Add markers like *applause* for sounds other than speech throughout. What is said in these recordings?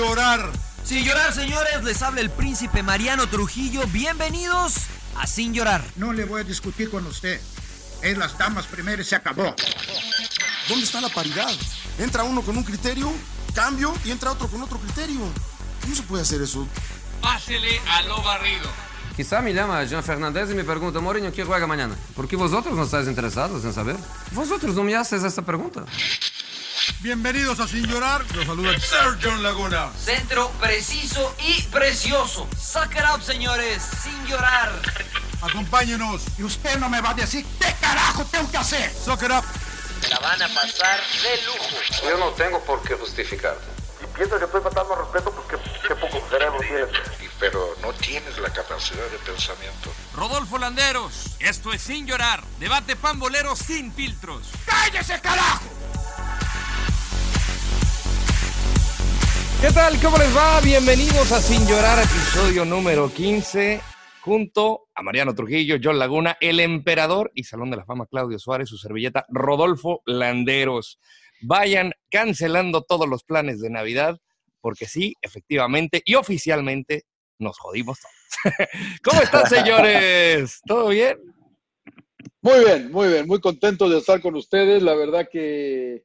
llorar. Sin llorar, señores, les habla el príncipe Mariano Trujillo. Bienvenidos a Sin llorar. No le voy a discutir con usted. Es las damas primero y se acabó. ¿Dónde está la paridad? Entra uno con un criterio, cambio y entra otro con otro criterio. ¿Cómo se puede hacer eso? Pásele a lo barrido. Quizá me llama Jean Fernández y me pregunta, Mourinho, ¿quién juega mañana? ¿Por qué vosotros no estáis interesados en saber? Vosotros no me haces esta pregunta. Bienvenidos a Sin Llorar. Los saluda Sergio Laguna. Centro preciso y precioso. Suck it up, señores. Sin llorar. Acompáñenos. Y usted no me va a decir qué carajo tengo que hacer. Suck it up. La van a pasar de lujo. Yo no tengo por qué justificarte. Y pienso que estoy faltando respeto porque qué poco cerebro tienes. pero no tienes la capacidad de pensamiento. Rodolfo Landeros. Esto es Sin llorar. Debate pambolero sin filtros. ¡Cállese, carajo! ¿Qué tal? ¿Cómo les va? Bienvenidos a Sin Llorar, episodio número 15, junto a Mariano Trujillo, John Laguna, el emperador y Salón de la Fama Claudio Suárez, su servilleta Rodolfo Landeros. Vayan cancelando todos los planes de Navidad, porque sí, efectivamente y oficialmente nos jodimos todos. *laughs* ¿Cómo están, señores? ¿Todo bien? Muy bien, muy bien, muy contento de estar con ustedes. La verdad que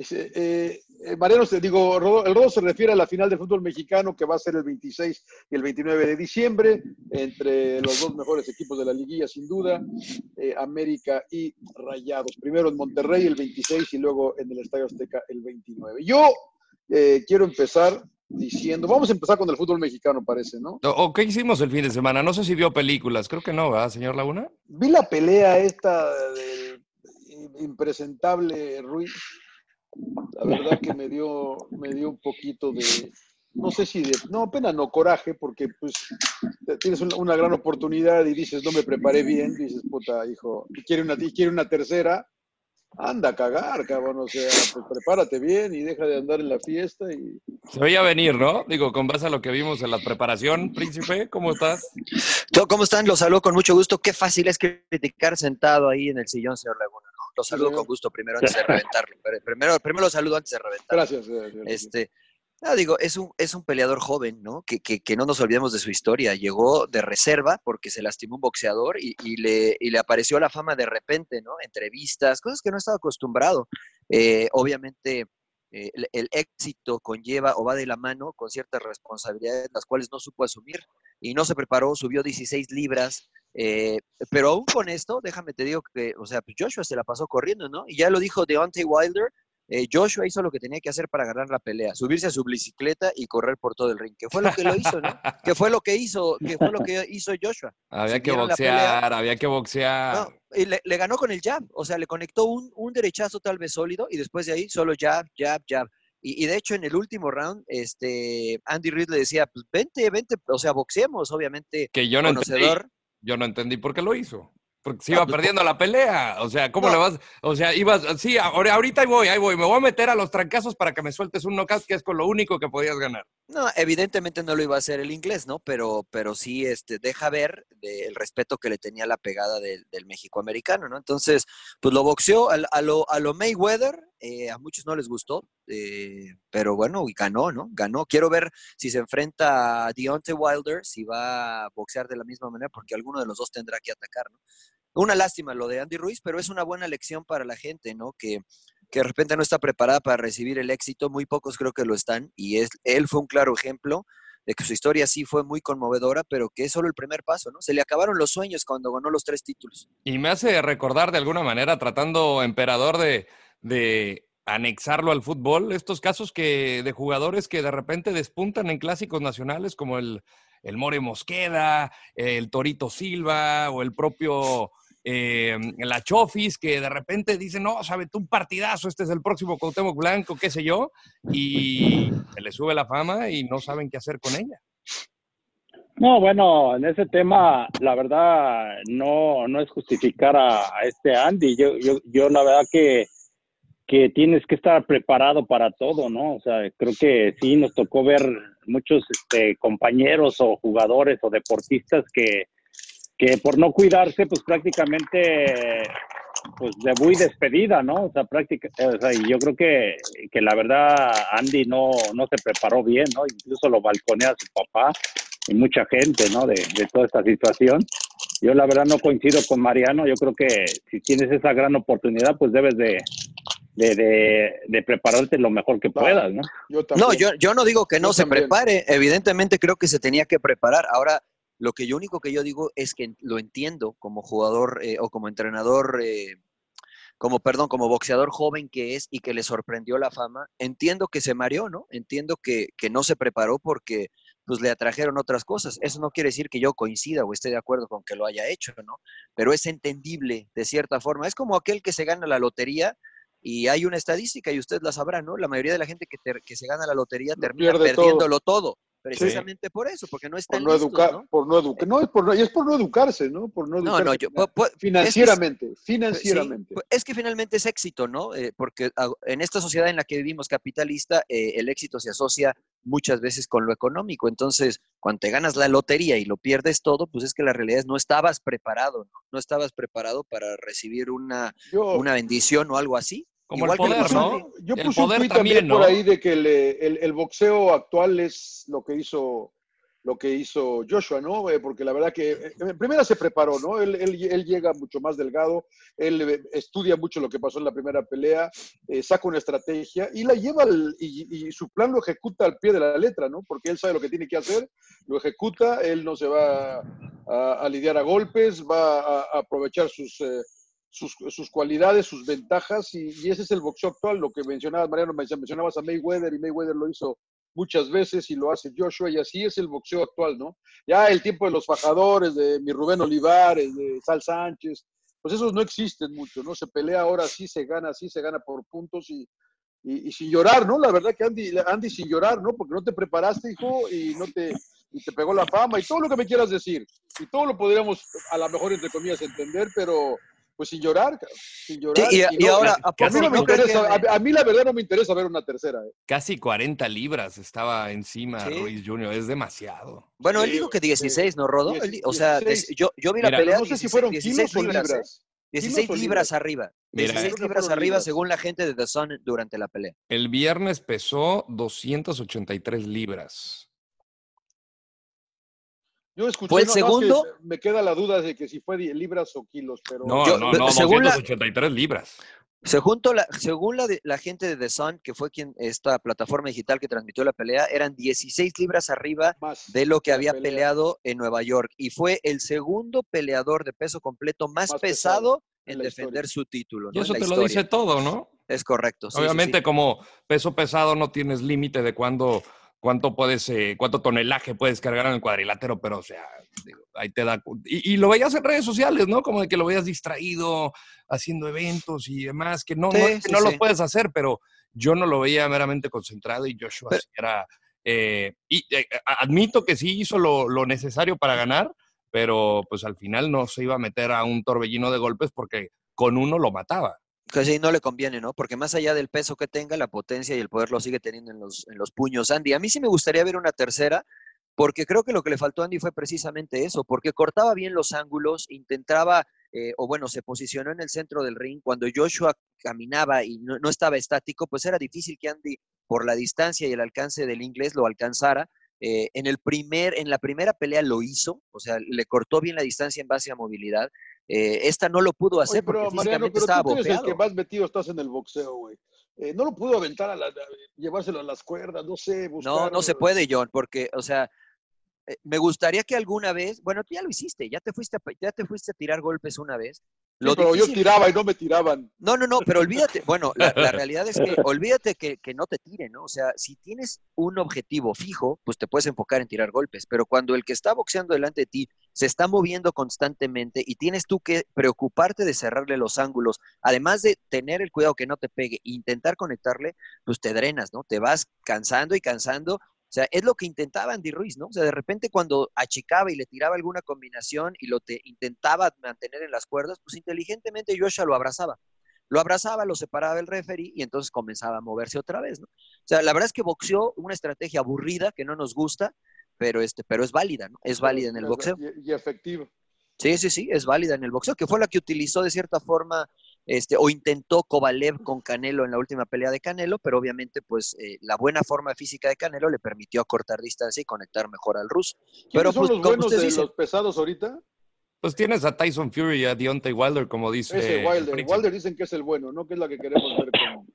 eh, eh, Mariano, te digo, el Rodo se refiere a la final de fútbol mexicano que va a ser el 26 y el 29 de diciembre entre los dos mejores equipos de la liguilla, sin duda, eh, América y Rayados. Primero en Monterrey el 26 y luego en el Estadio Azteca el 29. Yo eh, quiero empezar diciendo, vamos a empezar con el fútbol mexicano, parece, ¿no? ¿O o qué hicimos el fin de semana? No sé si vio películas, creo que no, ¿verdad, señor Laguna? Vi la pelea esta del impresentable Ruiz. La verdad que me dio, me dio un poquito de, no sé si de, no, pena no, coraje, porque pues tienes una, una gran oportunidad y dices, no me preparé bien, dices, puta, hijo, y quiere una, y quiere una tercera, anda a cagar, cabrón, o sea, pues prepárate bien y deja de andar en la fiesta y Se veía venir, ¿no? Digo, con base a lo que vimos en la preparación, príncipe, ¿cómo estás? ¿Cómo están? Los saludo con mucho gusto. Qué fácil es criticar sentado ahí en el sillón, señor Laguna, Los saludo con gusto primero *laughs* antes de reventarlo. Primero, primero los saludo antes de reventarlo. gracias. eh, señor. Este, no, digo, es un, es un peleador joven, ¿no? Que, que, que no nos olvidemos de su historia. Llegó de reserva porque se lastimó un boxeador y, y le, y le apareció la fama de repente, ¿no? Entrevistas, cosas que no estaba acostumbrado. Eh, obviamente, eh, el, el éxito conlleva o va de la mano con ciertas responsabilidades, las cuales no supo asumir y no se preparó, subió 16 libras. Eh, pero aún con esto, déjame te digo que, o sea, pues Joshua se la pasó corriendo, ¿no? Y ya lo dijo Deontay Wilder, eh, Joshua hizo lo que tenía que hacer para ganar la pelea, subirse a su bicicleta y correr por todo el ring, que fue lo que lo hizo, ¿no? *laughs* Que fue lo que hizo, que fue lo que hizo Joshua. Había Si que boxear, pelea- había que boxear. No, y le, le ganó con el jab, o sea, le conectó un, un derechazo tal vez sólido y después de ahí solo jab, jab, jab. Y, y de hecho en el último round, este, Andy Reid le decía, pues vente, vente, o sea, boxeemos, obviamente, que yo no entendí. Yo no entendí por qué lo hizo. Porque se iba pues, perdiendo la pelea. O sea, ¿cómo No. le vas? O sea, ibas, sí, ahorita ahí voy, ahí voy. Me voy a meter a los trancazos para que me sueltes un knockout que es con lo único que podías ganar. No, evidentemente no lo iba a hacer el inglés, ¿no? Pero, pero sí este, deja ver de- el respeto que le tenía la pegada del, del México-americano, ¿no? Entonces, pues lo boxeó al- a, lo, a lo Mayweather, eh, a muchos no les gustó, eh, pero bueno, ganó, ¿no? Ganó. Quiero ver si se enfrenta a Deontay Wilder, si va a boxear de la misma manera, porque alguno de los dos tendrá que atacar, ¿no? Una lástima lo de Andy Ruiz, pero es una buena lección para la gente, ¿no? Que, que de repente no está preparada para recibir el éxito, muy pocos creo que lo están, y es, él fue un claro ejemplo de que su historia sí fue muy conmovedora, pero que es solo el primer paso, ¿no? Se le acabaron los sueños cuando ganó los tres títulos. Y me hace recordar de alguna manera, tratando emperador de anexarlo al fútbol, estos casos que de jugadores que de repente despuntan en clásicos nacionales como el, el More Mosqueda, el Torito Silva o el propio eh, la Chofis, que de repente dicen, no, sabe tú un partidazo, este es el próximo Cuauhtémoc Blanco, qué sé yo, y se le sube la fama y no saben qué hacer con ella. No, bueno, en ese tema, la verdad, no, no es justificar a, a este Andy. Yo, yo, yo la verdad que, que tienes que estar preparado para todo, ¿no? O sea, creo que sí nos tocó ver muchos este, compañeros o jugadores o deportistas que, que por no cuidarse, pues prácticamente pues debut y despedida, ¿no? O sea, práctica, o sea, yo creo que, que la verdad Andy no, no se preparó bien, ¿no? Incluso lo balconea a su papá y mucha gente, ¿no? De, de toda esta situación. Yo la verdad no coincido con Mariano, yo creo que si tienes esa gran oportunidad, pues debes de, de, de, de prepararte lo mejor que puedas, ¿no? Yo No, yo, yo no digo que no Yo se también. prepare, evidentemente creo que se tenía que preparar. Ahora, lo que yo único que yo digo es que lo entiendo como jugador eh, o como entrenador, eh, como, perdón, como boxeador joven que es y que le sorprendió la fama. Entiendo que se mareó, ¿no? Entiendo que, que no se preparó porque pues le atrajeron otras cosas. Eso no quiere decir que yo coincida o esté de acuerdo con que lo haya hecho, ¿no? Pero es entendible de cierta forma. Es como aquel que se gana la lotería y hay una estadística y usted la sabrá, ¿no? La mayoría de la gente que, se gana la lotería termina pierde perdiéndolo todo. Precisamente por eso, porque no por están no listos, educar, ¿no? por no educar, no es por no, y es por no educarse, ¿no? Por no No, educarse no, yo, pu- financieramente, es que- financieramente. sí, pues, es que finalmente es éxito, ¿no? Eh, porque en esta sociedad en la que vivimos capitalista, eh, el éxito se asocia muchas veces con lo económico. Entonces, cuando te ganas la lotería y lo pierdes todo, pues es que la realidad es no estabas preparado, ¿no? No estabas preparado para recibir una, Yo- una bendición o algo así. Como Igual el poder, ¿no? en- Yo El puse un poder tuit también, también por ahí de que el, el boxeo actual es lo que hizo lo que hizo Joshua, ¿no? Eh, porque la verdad que eh, en primera se preparó, ¿no? Él, él- él llega mucho más delgado, él eh, estudia mucho lo que pasó en la primera pelea, eh, saca una estrategia y la lleva al- y, y su plan lo ejecuta al pie de la letra, ¿no? Porque él sabe lo que tiene que hacer, lo ejecuta, él no se va a, a lidiar a golpes, va a, a aprovechar sus, eh, sus, sus cualidades, sus ventajas, y, y ese es el boxeo actual, lo que mencionabas, Mariano, men- mencionabas a Mayweather, y Mayweather lo hizo muchas veces y lo hace Joshua, y así es el boxeo actual, ¿no? Ya el tiempo de los fajadores, de mi Rubén Olivares, de Sal Sánchez, pues esos no existen mucho, ¿no? Se pelea ahora sí, se gana, sí, se gana por puntos y, y, y sin llorar, ¿no? La verdad que Andy, Andy sin llorar, ¿no? Porque no te preparaste, hijo, y no te, y te pegó la fama y todo lo que me quieras decir. Y todo lo podríamos, a lo mejor, entre comillas, entender, pero pues sin llorar, sin llorar. Sí, y- y no- ahora, a, ¿a poco mí no me interesa, que- a, a mí la verdad no me interesa ver una tercera. ¿eh? Casi 40 libras estaba encima Sí. Ruiz Jr., es demasiado. Bueno, él dijo que 16, ¿no, Rodo? Diez- Él di- o sea, des- 16. yo, yo vi la Mira, pelea. no sé si 16 fueron 16 kilos o libras, ¿eh? libras. 16 Kilos o libras libras. arriba. Mira, 16 Creo que libras arriba libras. según la gente de The Sun durante la pelea. El viernes pesó 283 libras. Yo escuché, ¿Fue el no, no, es que segundo? me queda la duda de que si fue libras o kilos, pero No, Yo- no, no, según la- 283 libras. Según, la, según la, de- la gente de The Sun, que fue quien esta plataforma digital que transmitió la pelea, eran 16 libras arriba más de lo que había pelea. peleado en Nueva York. Y fue el segundo peleador de peso completo más, Más pesado, pesado en, defender historia. su título. Y eso te lo dice todo, ¿no? Es correcto. sí, sí, sí. Obviamente, como peso pesado no tienes límite de cuándo, cuánto puedes, eh, cuánto tonelaje puedes cargar en el cuadrilátero, pero o sea, digo, ahí te da. Y, y lo veías en redes sociales, ¿no? Como de que lo veías distraído, haciendo eventos y demás, que no, no, Sí, sí, no sí. puedes hacer, pero yo no lo veía meramente concentrado y Joshua Pero- sí era. eh, y eh, admito que sí hizo lo, lo necesario para ganar, pero pues al final no se iba a meter a un torbellino de golpes porque con uno lo mataba. Que sí, no le conviene, ¿no? Porque más allá del peso que tenga, la potencia y el poder lo sigue teniendo en los, en los puños. Andy, a mí sí me gustaría ver una tercera, porque creo que lo que le faltó a Andy fue precisamente eso, porque cortaba bien los ángulos, intentaba, eh, o bueno, se posicionó en el centro del ring. Cuando Joshua caminaba y no estaba estático, pues era difícil que Andy, por la distancia y el alcance del inglés, lo alcanzara. Eh, en, el primer, en la primera pelea lo hizo, o sea, le cortó bien la distancia en base a movilidad. Eh, esta no lo pudo hacer Oye, pero porque Mariano, físicamente pero estaba tú eres el que más metido estás en el boxeo, güey. Eh, no lo pudo aventar a la, a- llevárselo a las cuerdas, no sé, buscar. No, no se puede, John, porque, o sea, eh, me gustaría que alguna vez, bueno, tú ya lo hiciste, ya te fuiste a, ya te fuiste a tirar golpes una vez. Sí, Lo pero yo tiraba y no me tiraban. No, no, no, pero olvídate, bueno, la, la realidad es que *laughs* olvídate que, que no te tiren, ¿no? O sea, si tienes un objetivo fijo, pues te puedes enfocar en tirar golpes, pero cuando el que está boxeando delante de ti se está moviendo constantemente y tienes tú que preocuparte de cerrarle los ángulos, además de tener el cuidado que no te pegue e intentar conectarle, pues te drenas, ¿no? Te vas cansando y cansando. O sea, es lo que intentaba Andy Ruiz, ¿no? O sea, de repente cuando achicaba y le tiraba alguna combinación y lo te intentaba mantener en las cuerdas, pues inteligentemente Joshua lo abrazaba. Lo abrazaba, lo separaba el referee y entonces comenzaba a moverse otra vez, ¿no? O sea, la verdad es que boxeó una estrategia aburrida que no nos gusta, pero, este, pero es válida, ¿no? Es válida en el boxeo. Y, y efectivo. Sí, sí, sí, es válida en el boxeo, que fue la que utilizó de cierta forma este, o intentó Kovalev con Canelo en la última pelea de Canelo, pero obviamente pues eh, la buena forma física de Canelo le permitió cortar distancia y conectar mejor al ruso. Pero son pues, los buenos de los pesados ahorita? Pues tienes a Tyson Fury y a Deontay Wilder, como dice. Ese el Wilder. Wilder dicen que es el bueno, ¿no? Que es la que queremos ver como...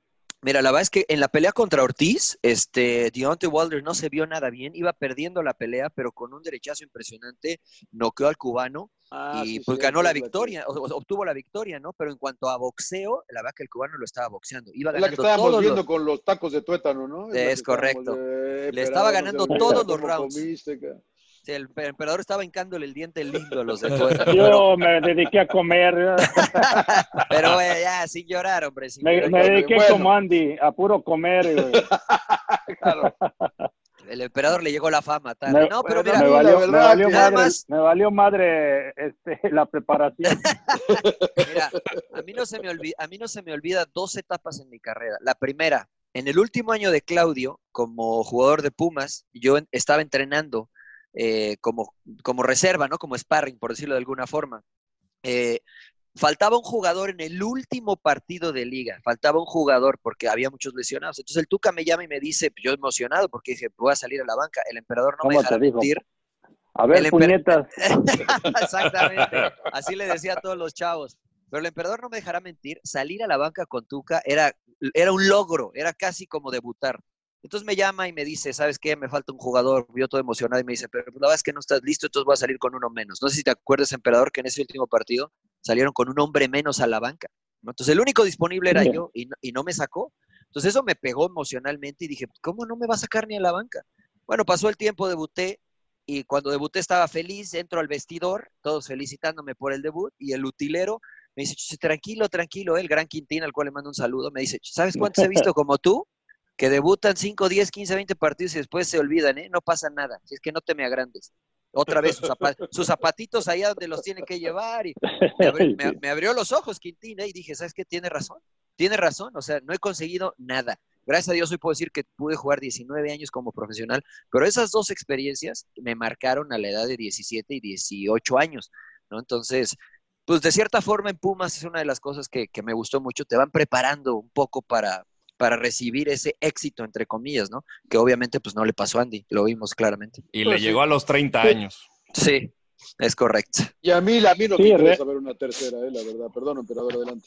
Mira, la verdad es que en la pelea contra Ortiz, este, Deontay Wilder no se vio nada bien, iba perdiendo la pelea, pero con un derechazo impresionante noqueó al cubano Ah, y sí, pues sí, ganó es la victoria, obtuvo la victoria, ¿no? Pero en cuanto a boxeo, la verdad que el cubano lo estaba boxeando, iba Es la que ganando estábamos todos viendo los... con los tacos de tuétano, ¿no? que Es correcto. Le estaba ganando no sé, todos los ¿cómo rounds. comiste, ca? Sí, El emperador estaba hincándole el diente lindo a los de *laughs* tuétano, pero, Yo me dediqué a comer. *laughs* pero eh, ya, sin llorar, hombre, sin Me, llorar. me dediqué Bueno. como Andy, a puro comer. güey. *laughs* El emperador le llegó la fama. Me, no, pero mira, me valió, me valió madre, más- me valió madre este, *laughs* la preparación. Mira, a mí, no se me olvida, a mí no se me olvida dos etapas en mi carrera. La primera, en el último año de Claudio, como jugador de Pumas, yo estaba entrenando eh, como, como reserva, ¿no? Como sparring, por decirlo de alguna forma. Eh, faltaba un jugador en el último partido de liga, faltaba un jugador porque había muchos lesionados. Entonces el Tuca me llama y me dice, yo emocionado porque dije, voy a salir a la banca, el emperador no me ¿Cómo dejará mentir. A ver, puñetas. *laughs* Exactamente. Así le decía a todos los chavos. Pero el emperador no me dejará mentir. Salir a la banca con Tuca era, era un logro, era casi como debutar. Entonces me llama y me dice, ¿sabes qué? Me falta un jugador. Yo todo emocionado y me dice, pero la verdad es que no estás listo, entonces voy a salir con uno menos. No sé si te acuerdas, emperador, que en ese último partido salieron con un hombre menos a la banca. ¿no? Entonces el único disponible era yo y no, y no me sacó. Entonces eso me pegó emocionalmente y dije, ¿cómo no me va a sacar ni a la banca? Bueno, pasó el tiempo, debuté y cuando debuté estaba feliz, entro al vestidor, todos felicitándome por el debut y el utilero me dice, "Chuche, tranquilo, tranquilo, el gran Quintín, al cual le mando un saludo, me dice, ¿sabes *laughs* cuántos he visto como tú? Que debutan 5, 10, 15, 20 partidos y después se olvidan, ¿eh? No pasa nada, si es que no te me agrandes. Otra vez sus, zapa- sus zapatitos allá donde los tienen que llevar y me, abri- *laughs* me- me abrió los ojos Quintín ¿eh? y dije, ¿sabes qué? Tiene razón, tiene razón, o sea, no he conseguido nada. Gracias a Dios hoy puedo decir que pude jugar 19 años como profesional, pero esas dos experiencias me marcaron a la edad de 17 y 18 años, ¿no? Entonces, pues de cierta forma en Pumas es una de las cosas que, que me gustó mucho, te van preparando un poco para, para recibir ese éxito, entre comillas, ¿no? Que obviamente pues no le pasó a Andy, lo vimos claramente. Y Pues le sí. llegó a los 30 años. Sí, es correcto. Y a mí, a mí no Sí, me interesa re- saber una tercera, eh, la verdad. Perdón, emperador, adelante.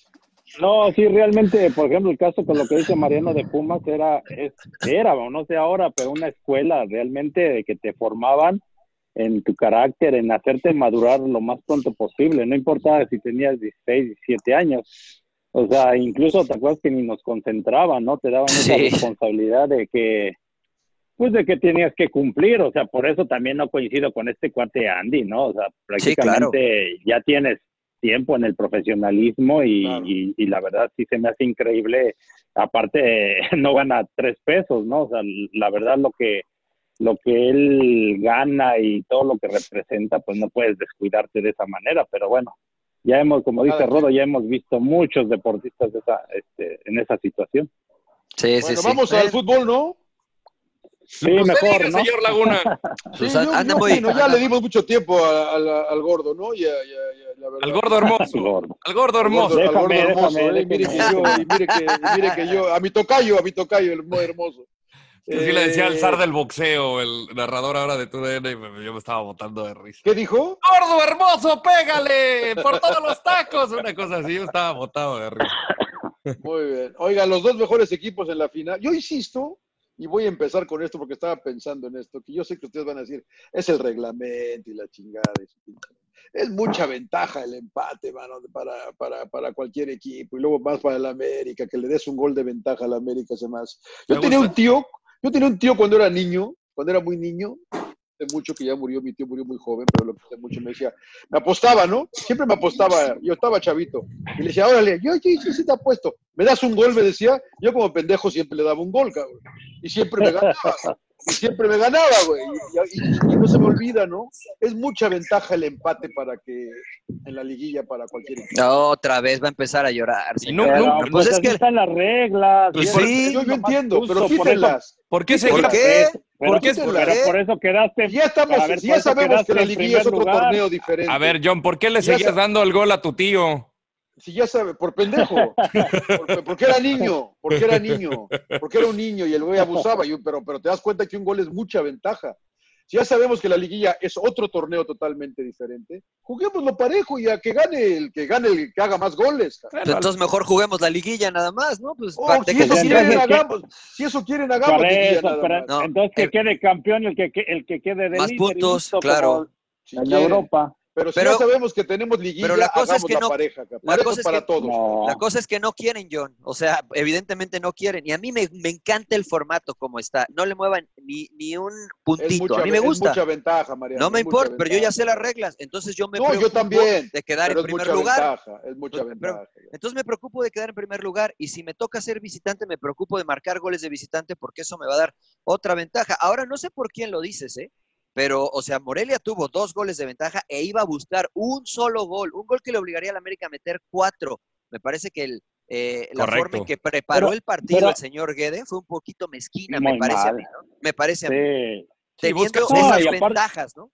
No, sí, realmente, por ejemplo, el caso con lo que dice Mariano de Pumas era, es, era, o no sé ahora, pero una escuela realmente de que te formaban en tu carácter, en hacerte madurar lo más pronto posible, no importaba si tenías 16, 17 años. O sea, incluso te acuerdas que ni nos concentraban, ¿no? Te daban esa responsabilidad de que, pues de que tenías que cumplir, o sea, por eso también no coincido con este cuate Andy, ¿no? O sea, Sí, claro. prácticamente ya tienes tiempo en el profesionalismo y, Claro. y- y la verdad sí se me hace increíble. Aparte, *laughs* no gana tres pesos, ¿no? O sea, la verdad lo que lo que él gana y todo lo que representa, pues no puedes descuidarte de esa manera, pero bueno, ya hemos, como dice. Rodo, ya hemos visto muchos deportistas de esa, este, en esa situación. Sí, sí, Bueno, sí. vamos Eh, al fútbol, ¿no? Sí, mejor, diga, ¿no? señor Laguna. *laughs* Sí, Pues yo- anda yo muy- opino, ya anda- le dimos mucho tiempo a- a- al gordo, ¿no? Y a- y a- y a- la verdad. Al gordo hermoso. Gordo. Al gordo hermoso. gordo, al gordo Déjame, hermoso, déjame, eh, y mire que déjame. yo, y mire que, y mire que yo, a mi tocayo, a mi tocayo, el muy hermoso. Que sí le decía el Eh, zar del boxeo, el narrador ahora de TUDN, y me- yo me estaba botando de risa. ¿Qué dijo? ¡Gordo hermoso, pégale! ¡Por todos los tacos! Una cosa así, yo estaba botado de risa. Muy bien. Oiga, los dos mejores equipos en la final. Yo insisto, y voy a empezar con esto porque estaba pensando en esto, que yo sé que ustedes van a decir, es el reglamento y la chingada. Es mucha ventaja el empate, mano, para, para, para cualquier equipo. Y luego más para el América, que le des un gol de ventaja al América, se más. Yo tenía gusta. un tío, yo tenía un tío cuando era niño, cuando era muy niño, hace mucho que ya murió, mi tío murió muy joven, pero lo quise mucho, me decía, me apostaba, ¿no? Siempre me apostaba, yo estaba chavito, y le decía, órale, yo sí, sí, sí te apuesto, me das un gol, me decía, yo como pendejo siempre le daba un gol, cabrón, y siempre me ganaba, y siempre me ganaba, güey, y, y- y no se me olvida, ¿no? Es mucha ventaja el empate para que, en la liguilla para cualquier equipo. Otra vez va a empezar a llorar. Y no- Pero, no, pues pues es que- están las reglas. Pues sí, yo, yo entiendo, justo, pero por quítenlas. ¿Por qué ¿Por seguir? qué? Pero, ¿Por qué pero se por eso quedaste. Ya estamos, ver, por ya sabemos quedaste que la liguilla es otro lugar. torneo diferente. A ver, John, ¿por qué le seguías dando el gol a tu tío? Si ya sabe, por pendejo. Por- porque era niño, porque era niño, porque era un niño y el güey abusaba. y- pero, pero te das cuenta que un gol es mucha ventaja. Si ya sabemos que la liguilla es otro torneo totalmente diferente, juguémoslo parejo y a que gane el que gane el que haga más goles. Entonces mejor juguemos la liguilla nada más, ¿no? Pues Oh, parte si que eso quieren, hagamos. Si eso quieren, hagamos Por liguilla eso, nada pero más. No, entonces que eh, quede campeón el que, que- el que quede de Más líder, puntos, listo, claro. como Si en quieren. Europa. Pero si Pero- ya sabemos que tenemos liguilla, pero la cosa es que la no- pareja, la cosa es para que- todos. No. La cosa es que no quieren, John. O sea, evidentemente no quieren. Y a mí me, me encanta el formato como está. No le muevan ni, ni un Es puntito. mucha, a mí me es gusta. mucha ventaja, Mariano. No me es importa, pero yo ya sé las reglas. Entonces yo me No, yo también, de quedar en es primer lugar. ventaja, es mucha ventaja. Entonces me preocupo de quedar en primer lugar y si me toca ser visitante, me preocupo de marcar goles de visitante porque eso me va a dar otra ventaja. Ahora no sé por quién lo dices, ¿eh? Pero, o sea, Morelia tuvo dos goles de ventaja e iba a buscar un solo gol, un gol que le obligaría al América a meter cuatro. Me parece que el, eh, la Correcto. forma en que preparó Pero- el partido pero- el señor Guede fue un poquito mezquina, me parece a mí, ¿no? Me parece a mí. Sí, Teniendo No, esas aparte- ventajas, ¿no?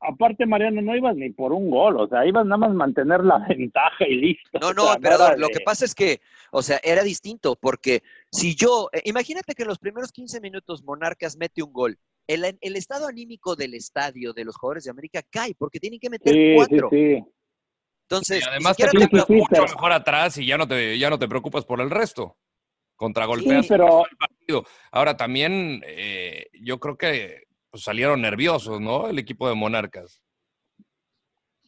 Aparte, Mariano, no ibas ni por un gol, o sea, ibas nada más mantener la ventaja y listo. No, O no, sea, emperador, nada lo que pasa es que, o sea, era distinto, porque si yo, eh, imagínate que en los primeros 15 minutos Monarcas mete un gol, el, el estado anímico del estadio de los jugadores de América cae, porque tienen que meter Sí, sí, cuatro. sí. Entonces, Y además te plantas mucho mejor atrás y ya no te, ya no te preocupas por el resto. Contragolpeas Sí, pero- el partido. Ahora también eh, yo creo que pues, salieron nerviosos, ¿no? El equipo de Monarcas.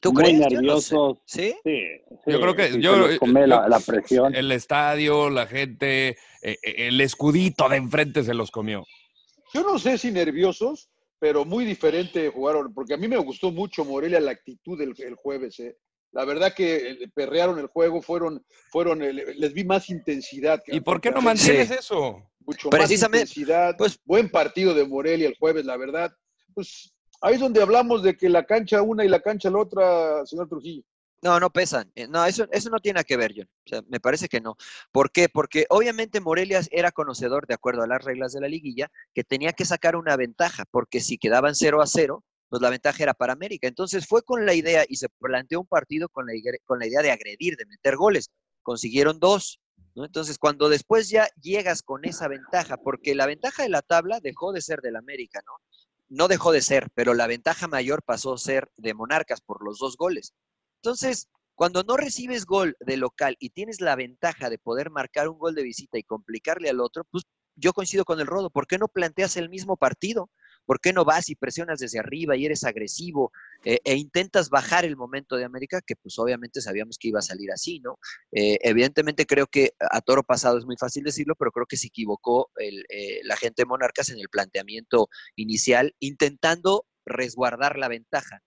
¿Tú muy crees? Yo no sé. nerviosos. ¿Sí? Sí, Yo creo que sí, yo, come yo- la, la presión. El estadio, la gente, eh, eh, el escudito de enfrente se los comió. Yo no sé si nerviosos, pero muy diferente jugaron, porque a mí me gustó mucho Morelia la actitud del el jueves. ¿eh? La verdad que eh, perrearon el juego, fueron, fueron, eh, les vi más intensidad. ¿Y por qué no mantienes Sí. eso? Mucho Precisamente, más intensidad. pues- buen partido de Morelia el jueves, la verdad. Pues ahí es donde hablamos de que la cancha una y la cancha la otra, señor Trujillo. No, no pesan. Eh, No, eso, eso no tiene nada que ver, John. O sea, me parece que no. ¿Por qué? Porque obviamente Morelia era conocedor, de acuerdo a las reglas de la liguilla, que tenía que sacar una ventaja, porque si quedaban 0 a 0, pues la ventaja era para América. Entonces fue con la idea y se planteó un partido con la, con la idea de agredir, de meter goles. Consiguieron dos. ¿no? Entonces, cuando después ya llegas con esa ventaja, porque la ventaja de la tabla dejó de ser del América, ¿no? No dejó de ser, pero la ventaja mayor pasó a ser de Monarcas por los dos goles. Entonces, cuando no recibes gol de local y tienes la ventaja de poder marcar un gol de visita y complicarle al otro, pues yo coincido con el Rodo. ¿Por qué no planteas el mismo partido? ¿Por qué no vas y presionas desde arriba y eres agresivo eh, e intentas bajar el momento de América? Que pues obviamente sabíamos que iba a salir así, ¿no? Eh, evidentemente creo que a toro pasado es muy fácil decirlo, pero creo que se equivocó el, eh, la gente de Monarcas en el planteamiento inicial, intentando resguardar la ventaja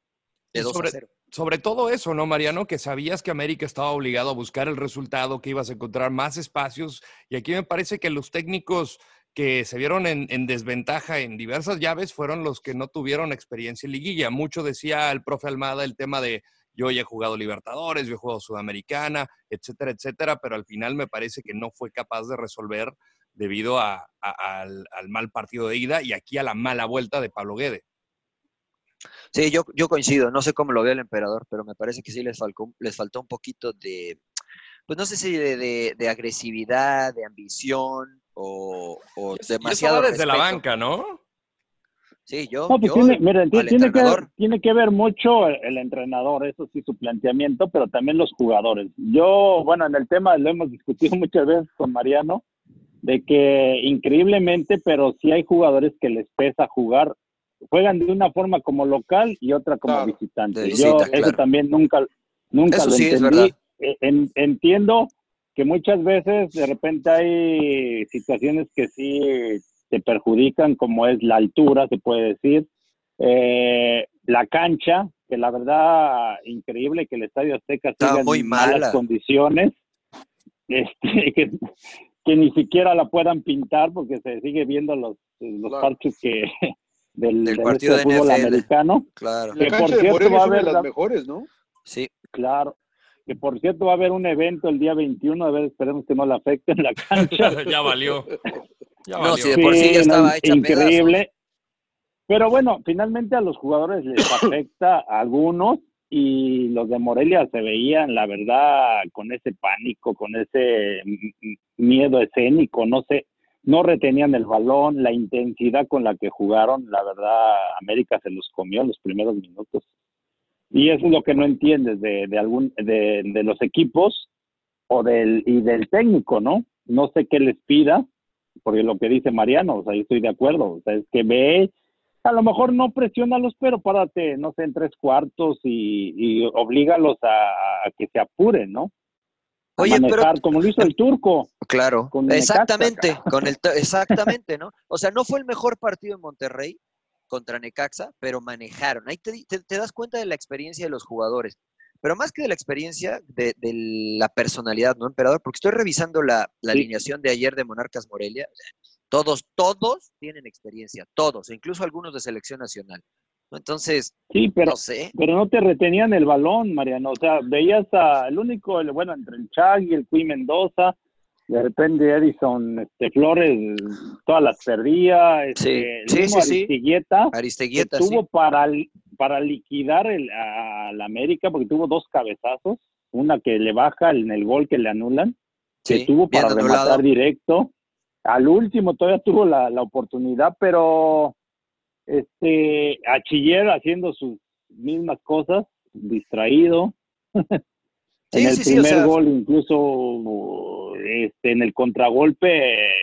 de Y 2 sobre- a 0. Sobre todo eso, ¿no, Mariano? Que sabías que América estaba obligado a buscar el resultado, que ibas a encontrar más espacios. Y aquí me parece que los técnicos que se vieron en, en desventaja en diversas llaves fueron los que no tuvieron experiencia en liguilla. Mucho decía el profe Almada el tema de yo ya he jugado Libertadores, yo he jugado Sudamericana, etcétera, etcétera, pero al final me parece que no fue capaz de resolver debido a- al, al mal partido de ida y aquí a la mala vuelta de Pablo Guede. Sí, yo, yo coincido. No sé cómo lo ve el emperador, pero me parece que sí les faltó, les faltó un poquito de, pues no sé si de, de- de agresividad, de ambición o, o Y eso demasiado desde la banca, ¿no? Sí, yo, No, pues yo tiene, tiene, que, tiene que ver mucho el, el entrenador, eso sí, su planteamiento, pero también los jugadores. Yo, bueno, en el tema lo hemos discutido *laughs* muchas veces con Mariano, de que increíblemente, pero sí hay jugadores que les pesa jugar, juegan de una forma como local y otra como Claro, visitante. Yo eso también nunca, nunca Eso lo sí entendí. en- entiendo que muchas veces de repente hay situaciones que sí te perjudican, como es la altura, se puede decir, eh, la cancha, que la verdad increíble que el Estadio Azteca siga muy en malas mala. condiciones, *laughs* este, que, que ni siquiera la puedan pintar porque se sigue viendo los, los Claro. parches que del, Del partido este de fútbol NFL. americano. Claro, La Que, por cierto, Morelia va a haber las la- mejores, ¿no? sí. Claro. Que por cierto va a haber un evento el día 21, a ver, esperemos que no le afecten la *laughs* cancha. *laughs* ya valió. Ya No, valió. sí, de por sí ya no, estaba hecha increíble. Pero bueno, finalmente a los jugadores les *coughs* afecta a algunos y los de Morelia se veían, la verdad, con ese pánico, con ese miedo escénico, no sé, no retenían el balón, la intensidad con la que jugaron, la verdad, América se los comió en los primeros minutos. Y eso es lo que no entiendes de, de algún de, de los equipos o del y del técnico, ¿no? No sé qué les pida, porque lo que dice Mariano, o sea, yo estoy de acuerdo, o sea, es que ve, a lo mejor no presiónalos, pero párate, no sé, en tres cuartos y, y oblígalos a, a que se apuren, ¿no? Oye, pero- como lo hizo el turco. Claro, Con exactamente, Necaxa. con el *laughs* exactamente, ¿no? O sea, no fue el mejor partido en Monterrey contra Necaxa, pero manejaron. Ahí te, te- te das cuenta de la experiencia de los jugadores. Pero más que de la experiencia, de, de la personalidad, ¿no, emperador? Porque estoy revisando la, la Sí. alineación de ayer de Monarcas Morelia. Todos, todos tienen experiencia, todos, incluso algunos de selección nacional. Entonces, Sí, pero, no sé. pero no te retenían el balón, Mariano. O sea, veías a, el único, el- bueno, entre el Chagui, el Cui Mendoza, de repente Edison este, Flores, todas las perdía. Este, el sí, mismo sí, Aristeguieta, sí. tuvo para, para liquidar el, a la América, porque tuvo dos cabezazos, una que le baja en el gol que le anulan, que tuvo para rematar directo. Al último todavía tuvo la, la oportunidad, pero este Achiller haciendo sus mismas cosas, distraído. Sí, en el sí, sí, o primer sea- gol, incluso este, en el contragolpe eh,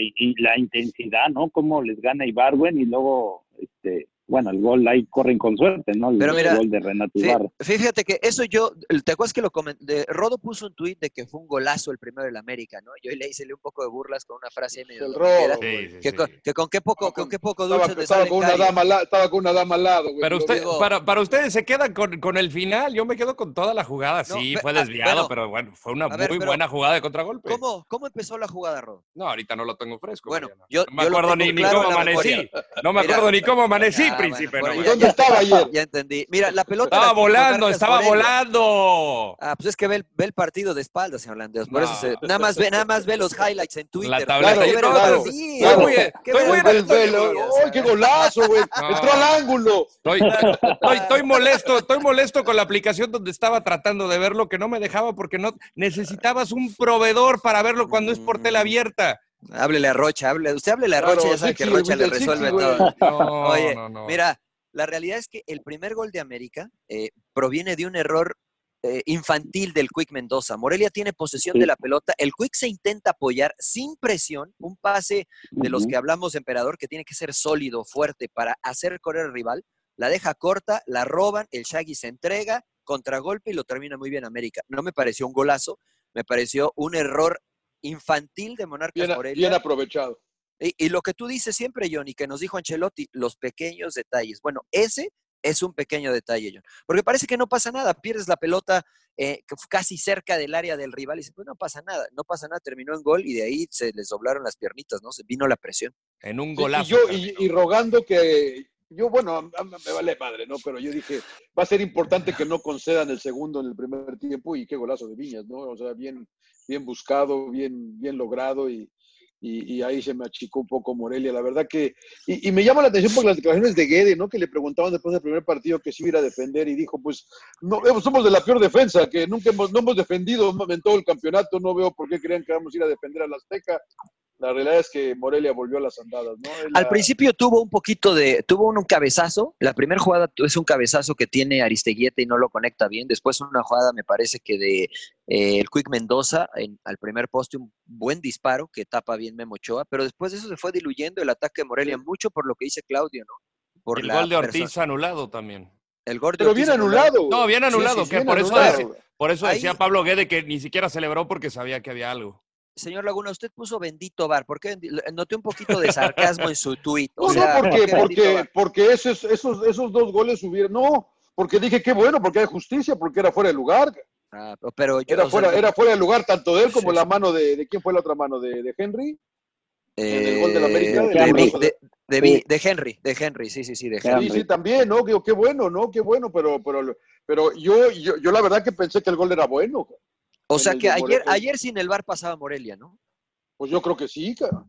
y, y la intensidad, ¿no? Cómo les gana Ibarwen y luego, este, bueno, el gol ahí corren con suerte, ¿no? El, Pero mira, gol de Renato Ibarra. Fíjate que eso yo, ¿te acuerdas que lo comenté? Rodo puso un tuit de que fue un golazo el primero del América, ¿no? Yo le hice un poco de burlas con una frase ahí medio El Rodo, Sí, sí, que, sí. con, que con qué poco, con qué poco Estaba, dulce estaba salen con una dama, la- estaba con una dama al lado, güey. Pero usted, para, para ustedes se quedan con, con el final. Yo me quedo con toda la jugada. No, Sí, fue ah, desviado, bueno. pero bueno, fue una A ver, muy pero- buena jugada de contragolpe. ¿Cómo, ¿Cómo empezó la jugada, Rodo? No, ahorita no lo tengo fresco. Bueno, yo- no me acuerdo ni, cómo amanecí. No me Mira. acuerdo ni cómo amanecí, príncipe. bueno, no. ya- ¿Dónde estaba ayer? Ya entendí. Mira, la pelota. Estaba volando, estaba volando. Ah, pues es que ve el, ve el partido de espaldas, señor Landeos. Por eso se- nada más ve, nada más ve los highlights en Twitter. La no, partido. estoy muy- Qué estoy ver muy el en Vel- partido, vel- o ¡Ay, qué sea. golazo, güey! No. Entró al ángulo. Estoy, estoy, estoy molesto, estoy molesto con la aplicación donde estaba tratando de verlo, que no me dejaba porque no necesitabas un proveedor para verlo cuando es por tela abierta. Háblele a Rocha, hable, usted háblele a Claro, Rocha, ya sabe que Rocha le resuelve todo. No, Oye, no, no. mira, la realidad es que el primer gol de América eh, proviene de un error eh, infantil del Quick Mendoza. Morelia tiene posesión Sí. de la pelota, el Quick se intenta apoyar sin presión, un pase de los que hablamos, emperador, que tiene que ser sólido, fuerte para hacer correr al rival. La deja corta, la roban, el Shaggy se entrega, contragolpe y lo termina muy bien América. No me pareció un golazo, me pareció un error infantil de Monarcas Bien, Morelia. bien aprovechado. Y, y lo que tú dices siempre, Johnny, que nos dijo Ancelotti, los pequeños detalles. Bueno, ese es un pequeño detalle, John. Porque parece que no pasa nada, pierdes la pelota eh, casi cerca del área del rival y dices, pues no pasa nada, no pasa nada, terminó en gol y de ahí se les doblaron las piernitas, ¿no? Se vino la presión. En un Sí, golazo. y yo, y, rogando que. Yo, bueno, me vale madre, ¿no? Pero yo dije, va a ser importante que no concedan el segundo en el primer tiempo y qué golazo de Viñas, ¿no? O sea, bien, bien buscado, bien, bien logrado y, y, ahí se me achicó un poco Morelia. La verdad que. Y, me llama la atención por las declaraciones de Guede, ¿no? Que le preguntaban después del primer partido que sí iba a defender y dijo, pues, no, eh, somos de la peor defensa, que nunca hemos, no hemos defendido en todo el campeonato, no veo por qué creían que vamos a ir a defender a la Azteca. La realidad es que Morelia volvió a las andadas, ¿no? Al la- principio tuvo un poquito de, tuvo un, un cabezazo, la primera jugada es un cabezazo que tiene Aristeguieta y no lo conecta bien, después una jugada me parece que de eh, el Quick Mendoza en- al primer poste, un buen disparo que tapa bien Memo Ochoa, pero después de eso se fue diluyendo el ataque de Morelia mucho por lo que dice Claudio, ¿no? Por el la gol de Ortiz anulado también. El gol de Pero Ortiz bien anulado. No, bien anulado, sí, que bien por, eso decía, por eso Ahí- decía Pablo Guede que ni siquiera celebró porque sabía que había algo. Señor Laguna, usted puso bendito bar, ¿por qué? Noté un poquito de sarcasmo en su tuit. No, O sea, no, ¿por porque, qué porque, porque esos, esos, esos dos goles hubieran. No, porque dije qué bueno, porque hay justicia, porque era fuera de lugar. Ah, pero yo, Era o sea, fuera, era fuera de lugar tanto de él como Sí, la mano de, de. ¿Quién fue la otra mano? ¿De, de Henry? en el gol eh, América, de, Henry. Vi- de- Henry, de Henry, sí, sí, sí, de Henry. Sí, sí, también, ¿no? Digo, qué bueno, ¿no? Qué bueno, pero, pero, pero yo, yo, yo la verdad que pensé que el gol era bueno. O sea que ayer, ayer sin el VAR pasaba Morelia, ¿no? Pues yo creo que sí, cara.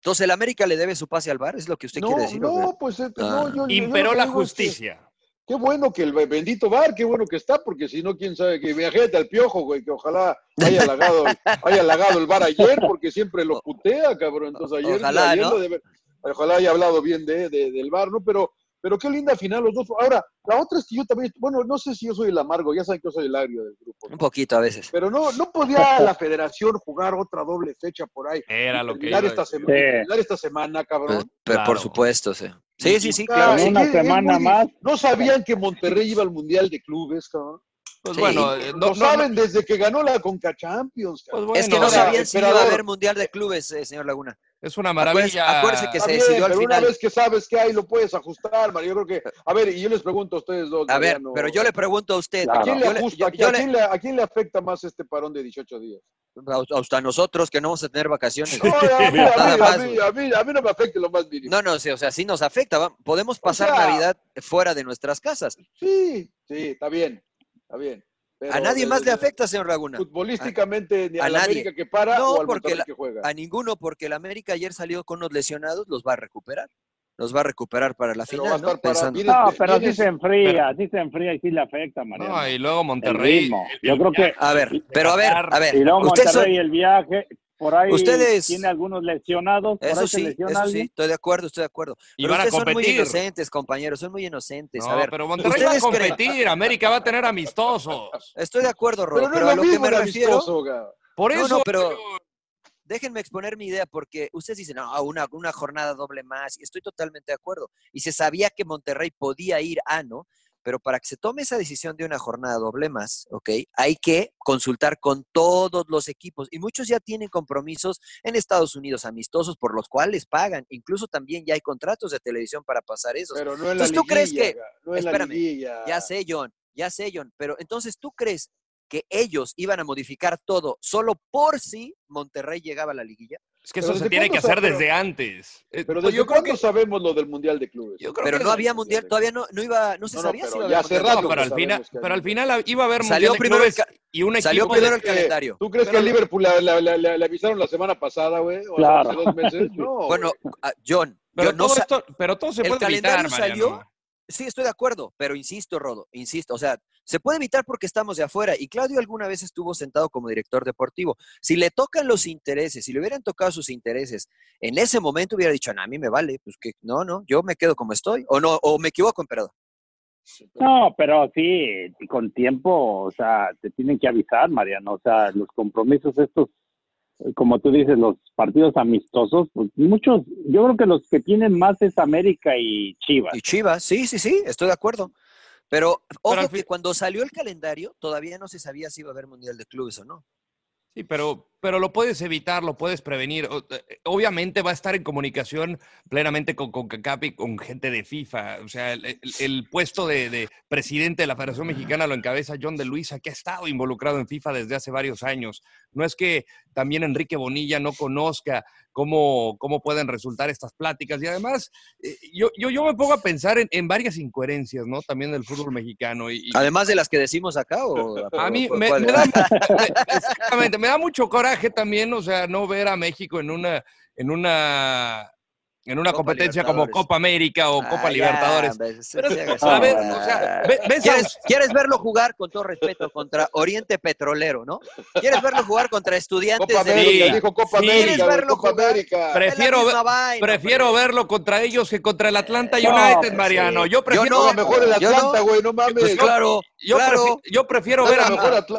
Entonces el América le debe su pase al VAR, es lo que usted no, quiere decir. no, pues eh, Ah. no, yo, yo- yo Imperó la que- justicia. Qué bueno que el bendito bar, qué bueno que está, porque si no, quién sabe, que imagínate al piojo, güey, que ojalá haya halagado, *laughs* haya halagado el bar ayer, porque siempre lo putea, cabrón. Entonces ayer, Ojalá, ayer ¿no? lo debe- ojalá haya hablado bien de, de- del bar, ¿no? Pero, pero qué linda final los dos. Ahora, la otra es que yo también, bueno, no sé si yo soy el amargo, ya saben que yo soy el agrio del grupo. ¿no? Un poquito a veces. Pero no, no podía *laughs* la federación jugar otra doble fecha por ahí. Era lo que iba a esta, semana, Sí. esta semana, cabrón. Pues, pero por supuesto, sí. Sí, sí, sí, claro. Una semana muy- más. No sabían que Monterrey iba al Mundial de Clubes, cabrón. Pues Sí. bueno, Lo no, no, saben desde que ganó la Conca Champions, pues cabrón. Es que no sabían si iba a haber Mundial de Clubes, eh, señor Laguna. Es una maravilla. acuérdese que se decidió al pero una final. vez que sabes que hay, lo puedes ajustar, Mario. Yo creo que, a ver, y yo les pregunto a ustedes dos. A ver, pero yo le pregunto a usted. Claro. ¿A quién le yo le- ajusta? yo- ¿A yo quién- le- a quién le- a quién le afecta más este parón de 18 días? a- hasta nosotros que no vamos a tener vacaciones. No, a mí, a Nada mí, más, a mí, güey. a mí- a mí no me afecta lo más mínimo. No, no, sí, o sea, sí nos afecta. Podemos pasar sea- Navidad fuera de nuestras casas. Sí, sí, está bien, está bien. Pero A nadie más le afecta, señor Laguna. Futbolísticamente, ni a, a la nadie. América que para No, o al porque la- que juega. A ninguno, porque el América ayer salió con unos lesionados, los va a recuperar. Los va a recuperar para la Pero final, ¿no? para- Pensando- No, pero sí vienes- se enfría, sí se enfría y sí le afecta, Mariano. No, y luego el Monterrey. ritmo. el- Yo creo que A ver, pero a ver, a ver. y luego son- Monterrey el viaje, por ahí Ustedes- tiene algunos lesionados, por Eso ahí se sí, lesiona eso sí, estoy de acuerdo, estoy de acuerdo. Y Pero van a son muy inocentes, compañeros, son muy inocentes. No, a ver, pero Monterrey va a ¿ustedes creen- competir. América va a tener amistosos. Estoy de acuerdo, Rodo, Pero no pero, es a lo que me refiero, amistoso. Por No, eso. no, pero- déjenme exponer mi idea, porque ustedes dicen, no, una, una jornada doble más, y estoy totalmente de acuerdo. Y se sabía que Monterrey podía ir a, ¿no? Pero para que se tome esa decisión de una jornada doble más, ¿ok? Hay que consultar con todos los equipos. Y muchos ya tienen compromisos en Estados Unidos amistosos por los cuales pagan. Incluso también ya hay contratos de televisión para pasar esos. Pero no en la Entonces, ¿tú crees que- no en espérame. Ya sé, John, ya sé, John, pero entonces tú crees que ellos iban a modificar todo solo por si Monterrey llegaba a la liguilla? Es que Pero eso se ¿desde tiene que hacer sa- pero- desde antes. Eh, Pero pues desde yo creo que. sabemos lo del Mundial de Clubes? Yo creo Pero que no había mundial, todavía no, no iba, no se No, no, sabía si pero iba a ya haber mundial. rato No, pero al final, pero al final iba a haber Salió mundial de primero el clubes y un salió equipo primero de- el calendario. ¿Tú crees que al Liverpool la- la- la- la- le avisaron la semana pasada, güey? ¿O Claro. hace dos meses? *laughs* No. Bueno, ah, John, Pero yo no todo esto, pero todo se el puede calendario evitar, Mariano. salió, Sí, estoy de acuerdo, pero insisto, Rodo, insisto, o sea, se puede evitar porque estamos de afuera y Claudio alguna vez estuvo sentado como director deportivo. Si le tocan los intereses, si le hubieran tocado sus intereses, en ese momento hubiera dicho, a mí me vale, pues que no, no, yo me quedo como estoy, o no, o me equivoco, emperador. No, pero sí, con tiempo, o sea, te tienen que avisar, Mariano. O sea, los compromisos estos, como tú dices, los partidos amistosos, pues muchos, yo creo que los que tienen más es América y Chivas. Y Chivas, sí, sí, sí, estoy de acuerdo. Pero ojo que cuando salió el calendario, todavía no se sabía si iba a haber Mundial de Clubes o no. Sí, pero, pero lo puedes evitar, lo puedes prevenir. Eh, Obviamente va a estar en comunicación plenamente con CONCACAF y con gente de FIFA. O sea, el, el- el puesto de, de presidente de la Federación Mexicana lo encabeza John de Luisa, que ha estado involucrado en FIFA desde hace varios años. No es que también Enrique Bonilla no conozca cómo, cómo pueden resultar estas pláticas. Y además, eh, yo, yo, yo me pongo a pensar en, en varias incoherencias, ¿no? También del fútbol mexicano. Y, y- Además de las que decimos acá, o a mí me, da, me- exactamente, me da mucho coraje también, o sea, no ver a México en una, en una, en una Copa competencia como. Copa América o Copa Ah, ya, Libertadores. Pero, a ver, o sea, ves ¿Quieres, quieres verlo jugar, con todo respeto, contra Oriente Petrolero, ¿no? ¿Quieres verlo jugar contra estudiantes Copa de América, dijo Copa Sí. América, ¿Quieres güey, verlo Copa jugar? América. Prefiero, ver- vaina, prefiero verlo contra ellos que contra el Atlanta No, United, Mariano. sí. Yo prefiero, Yo no, mejor el. Atlanta, güey, no mames. Pues claro, yo, claro. prefi- yo prefiero ver a,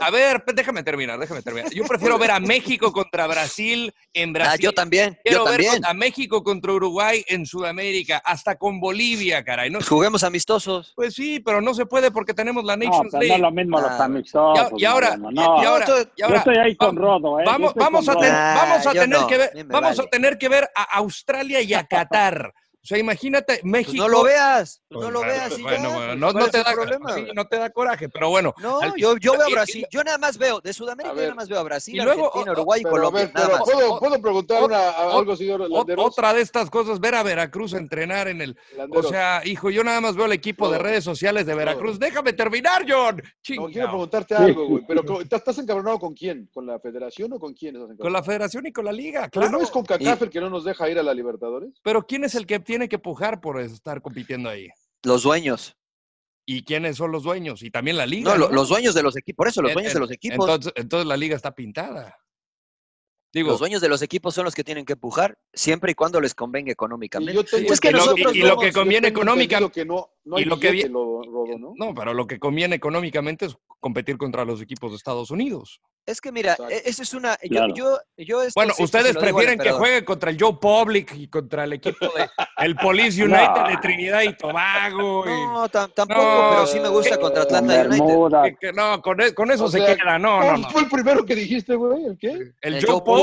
a ver, pe- déjame terminar, déjame terminar. Yo prefiero ver a México contra Brasil en Ah, Brasil. yo también, Quiero yo ver también. con- a México contra Uruguay en Sudamérica, hasta con Bolivia, caray. No, Juguemos amistosos. pues sí, pero no se puede porque tenemos la No, Nations pero no es League. lo mismo los Ah, amistosos. y, y ahora, no. y ahora, Yo estoy- y ahora- yo estoy ahí con Rodo, ¿eh? Vamos, vamos a, ten- vamos a tener no, que ver, a vamos a vale. tener que ver a Australia y a *laughs* Qatar. O sea, imagínate Pues México. no lo veas, pues Pues, no lo bueno, veas y bueno, ya, bueno, pues, no, ¿cuál no te da, problema? sí, no te da coraje, pero bueno. No, al- yo, yo veo a Brasil. Yo nada más veo, de Sudamérica yo nada más veo a Brasil, Y luego, Argentina, Uruguay y Pero, Colombia, ver, nada pero más. ¿puedo, ¿puedo preguntar una, a- algo, señor Landeros? Otra de estas cosas, ver a Veracruz entrenar en el. O sea, hijo, yo nada más veo el equipo de redes sociales de Veracruz. Déjame terminar, John. No, Chingao. quiero preguntarte algo, güey. Pero ¿cómo- ¿estás encabronado con quién? ¿Con la federación o con quién estás Con encabronado? la federación y con la liga, Pero claro. no es con CACAF el que no nos deja ir a la Libertadores. Pero ¿quién es el que tiene que pujar por estar compitiendo ahí? Los dueños. ¿Y quiénes son los dueños? Y también la liga. No, lo- los dueños de los equipos, por eso, los dueños de los equipos. Entonces, entonces la liga está pintada. Digo, los dueños de los equipos son los que tienen que empujar, siempre y cuando les convenga económicamente. Tengo es que y lo- nosotros y- y lo que conviene yo tengo económica- entendido que no, no hay y lo que billete, vi- lo- Rodo, ¿no? no, pero lo que conviene económicamente es competir contra los equipos de Estados Unidos. Es que mira, e- esa es una. Yo, Claro. yo, yo esto Bueno, ustedes prefieren que juegue contra el Joe Public y contra el equipo de el Police *laughs* United No. de Trinidad y Tobago. y- No, tam- tampoco, No, pero sí me gusta contra Atlanta United. que- que no, con, e- con eso O se sea, queda. No, no, ¿cuál no. fue el primero que dijiste, güey? ¿El qué? El, El Joe, Joe Public.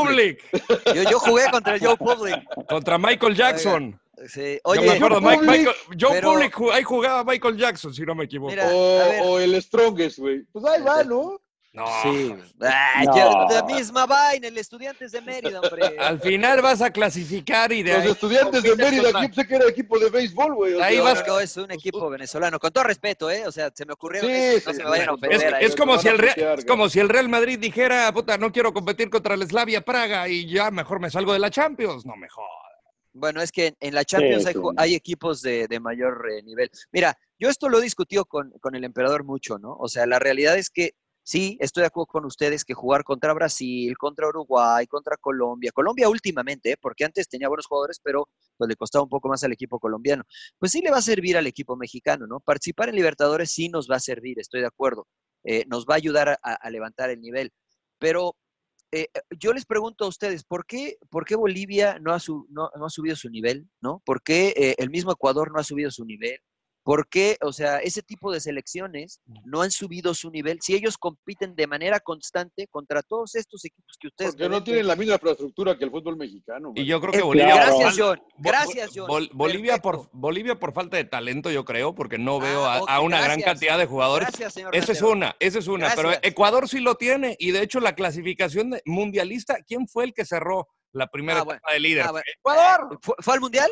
Yo, yo jugué contra el Joe Public. Contra Michael Jackson. Sí, Yo Oye, me acuerdo, Mike- Public, Michael- Joe pero- Public, ahí jugaba Michael Jackson, si no me equivoco. Mira, o el Strongest, güey. Pues ahí va, ¿no? No. Sí. Ah, No. yo- la misma vaina, el Estudiantes de Mérida, hombre. *laughs* Al final vas a clasificar y de Los ahí estudiantes de Mérida, yo pensé que era equipo de béisbol, güey. Ahí sea, vas- No, es un equipo venezolano. Con todo respeto, ¿eh? O sea, se me ocurrió. Sí, eso, sí, no se me vayan a. Es, ofender. ahí. es como si el Real, putear, es como si el Real Madrid dijera, puta, no quiero competir contra el Slavia Praga y ya mejor me salgo de la Champions. No, mejor. Bueno, es que en, la Champions Sí, sí. hay equipos de, de mayor eh, nivel. Mira, yo esto lo he discutido con, con el emperador mucho, ¿no? O sea, la realidad es que sí, estoy de acuerdo con ustedes que jugar contra Brasil, contra Uruguay, contra Colombia, Colombia últimamente, ¿eh? porque antes tenía buenos jugadores, pero pues le costaba un poco más al equipo colombiano. Pues sí le va a servir al equipo mexicano, ¿no? Participar en Libertadores sí nos va a servir, estoy de acuerdo. Eh, nos va a ayudar a- a- levantar el nivel. Pero eh, eh, yo les pregunto a ustedes, ¿por qué, por qué Bolivia no ha, su- no, no ha subido su nivel? ¿no? ¿Por qué el mismo Ecuador no ha subido su nivel? ¿Por qué, o sea, ese tipo de selecciones no han subido su nivel si ellos compiten de manera constante contra todos estos equipos que ustedes Porque no tienen la misma infraestructura que el fútbol mexicano. Y yo creo que Eh, Bolivia. claro. Gracias, John. Gracias, John. Bol- Bolivia, por. Bolivia por falta de talento, yo creo, porque no veo Ah, a, ok, a una gran cantidad de jugadores. Gracias, señor Esa es una, esa es una. Pero. Ecuador sí lo tiene. Y de hecho, la clasificación de- mundialista, ¿quién fue el que cerró la primera Ah, bueno. etapa de líder? Ah, bueno. Ecuador. ¿Fue, fue al Mundial?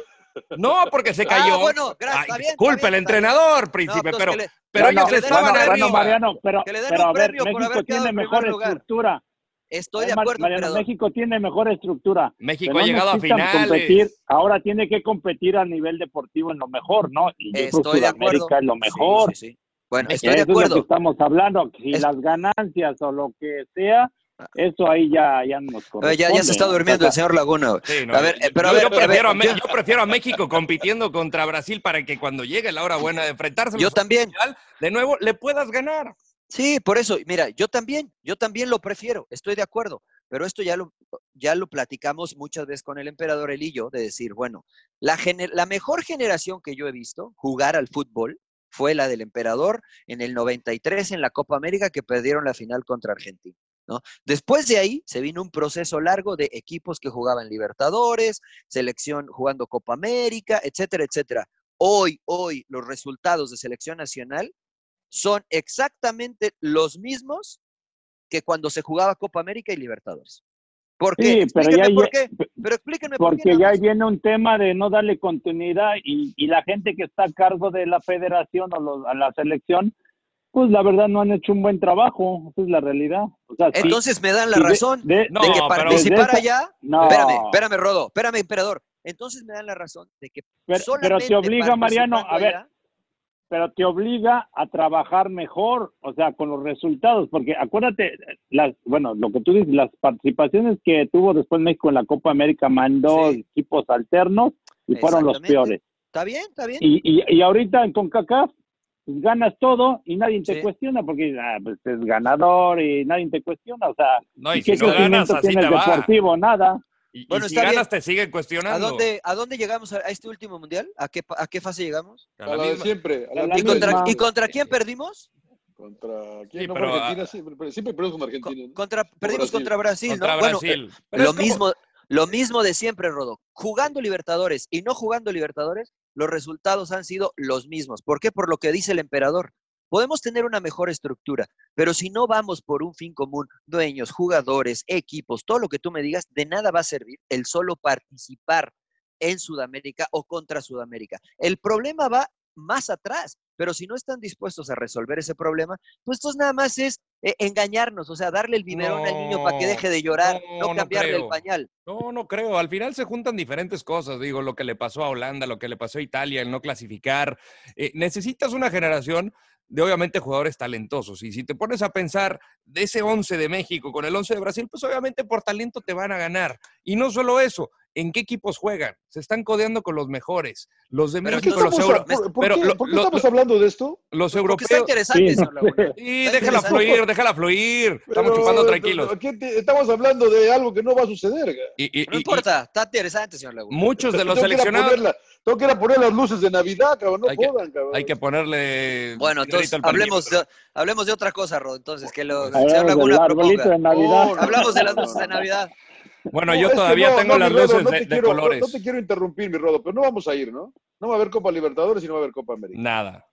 No, porque se cayó. Ah, bueno, gracias, está bien, disculpe, está el bien, está bien. entrenador, príncipe, pero, que le- pero ellos que estaban bueno, Mariano, pero, Que le den pero un a ver, por México haber tiene en mejor estructura. Estoy de acuerdo, Mariano. México tiene mejor estructura. México que ha no llegado a finales. competir, ahora tiene que competir a nivel deportivo en lo mejor, ¿no? Y yo creo que Estoy de acuerdo. Sudamérica es lo mejor. sí, sí. Bueno, Eso estoy de es lo que acuerdo. estamos hablando. Si Es- las ganancias o lo que sea, eso ahí ya, ya nos Eh, corresponde. Ya, ya se está durmiendo el señor Laguna. güey. Sí, no, a ver, yo- eh, pero a yo, ver, yo a ver, prefiero a, Me- yo- yo prefiero a México compitiendo contra Brasil para que cuando llegue la hora buena de enfrentarse Yo también. de nuevo le puedas ganar. Sí, por eso, mira, yo también, yo también lo prefiero, estoy de acuerdo, pero esto ya lo, ya lo platicamos muchas veces con el emperador y yo, de decir, bueno, la, gener- la mejor generación que yo he visto jugar al fútbol fue la del emperador en el 93 en la Copa América que perdieron la final contra Argentina. ¿No? Después de ahí se vino un proceso largo de equipos que jugaban Libertadores, selección jugando Copa América, etcétera, etcétera. Hoy, hoy, los resultados de selección nacional son exactamente los mismos que cuando se jugaba Copa América y Libertadores. ¿Por qué? Sí, pero explíquenme ya- por qué. Pero explíquenme por qué. Porque ya viene un tema de no darle continuidad y, y la gente que está a cargo de la federación o los- a la selección, pues la verdad no han hecho un buen trabajo, esa es la realidad. O sea, sí- Entonces me dan la sí razón de- de, No, que participar allá. No. Espérame, espérame, Rodo, espérame, emperador. Entonces me dan la razón de que Pero, pero solamente te obliga, Mariano, a ver, allá- pero te obliga a trabajar mejor, o sea, con los resultados, porque acuérdate, las, bueno, lo que tú dices, las participaciones que tuvo después México en la Copa América mandó Sí. equipos alternos y fueron los peores. Está bien, está bien. Y, y, y ahorita en CONCACAF pues, ganas todo y nadie te Sí. cuestiona porque ah, pues, es ganador y nadie te cuestiona, o sea, No, y ¿qué si no ganas, así tiene te el va. deportivo? Nada. Y, y Bueno, si ganas, bien. te siguen ¿A cuestionando. dónde, ¿A dónde llegamos a, a este último mundial? ¿A qué, ¿A qué fase llegamos? A A la la de misma- siempre. A la A la ¿Y misma. contra. ¿Y contra quién perdimos? ¿Contra quién? Sí, no, pero, Argentina, ah, siempre, perdemos con Argentina. ¿no? Contra, perdimos Brasil. contra Brasil, contra ¿no? Bueno, Brasil. eh, lo mismo, lo mismo de siempre, Rodo. Jugando Libertadores y no jugando Libertadores, los resultados han sido los mismos. ¿Por qué? Por lo que dice el emperador. Podemos tener una mejor estructura, pero si no vamos por un fin común, dueños, jugadores, equipos, todo lo que tú me digas, de nada va a servir el solo participar en Sudamérica o contra Sudamérica. El problema va más atrás. Pero si no están dispuestos a resolver ese problema, pues entonces nada más es eh, engañarnos, o sea, darle el biberón al niño para que deje de llorar, no, no cambiarle el creo. pañal. No, no creo. Al final se juntan diferentes cosas. Digo, lo que le pasó a Holanda, lo que le pasó a Italia, el no clasificar. Eh, necesitas una generación de obviamente jugadores talentosos. Y si te pones a pensar de ese 11 de México con el 11 de Brasil, pues obviamente por talento te van a ganar. Y no solo eso, ¿en qué equipos juegan? Se están codeando con los mejores. Los de ¿Pero qué México, los estamos, euro- por, qué, lo- por qué lo- estamos lo- hablando de esto? los Porque europeos. está interesante, Sí. Sí, Está déjala interesante. fluir, déjala fluir. Estamos chupando tranquilos. ¿qué te- estamos hablando de algo que no va a suceder. ga. Y, y- No y- importa, está interesante, señor Laguna. muchos de los tengo, que seleccionados ponerla- tengo que ir a poner las luces de Navidad, cabrón. No Hay que- cabrón. hay que ponerle. Bueno, entonces hablemos de, hablemos de otra cosa, Rod. Entonces, que lo, señor Laguna proponga. de Navidad. Hablamos de las luces de. Navidad. Bueno, No, yo todavía no, tengo no, las Rodo, luces no de, te de quiero- colores. No, no te quiero interrumpir, mi Rodo, pero no vamos a ir, ¿no? No va a haber Copa Libertadores y no va a haber Copa América. Nada.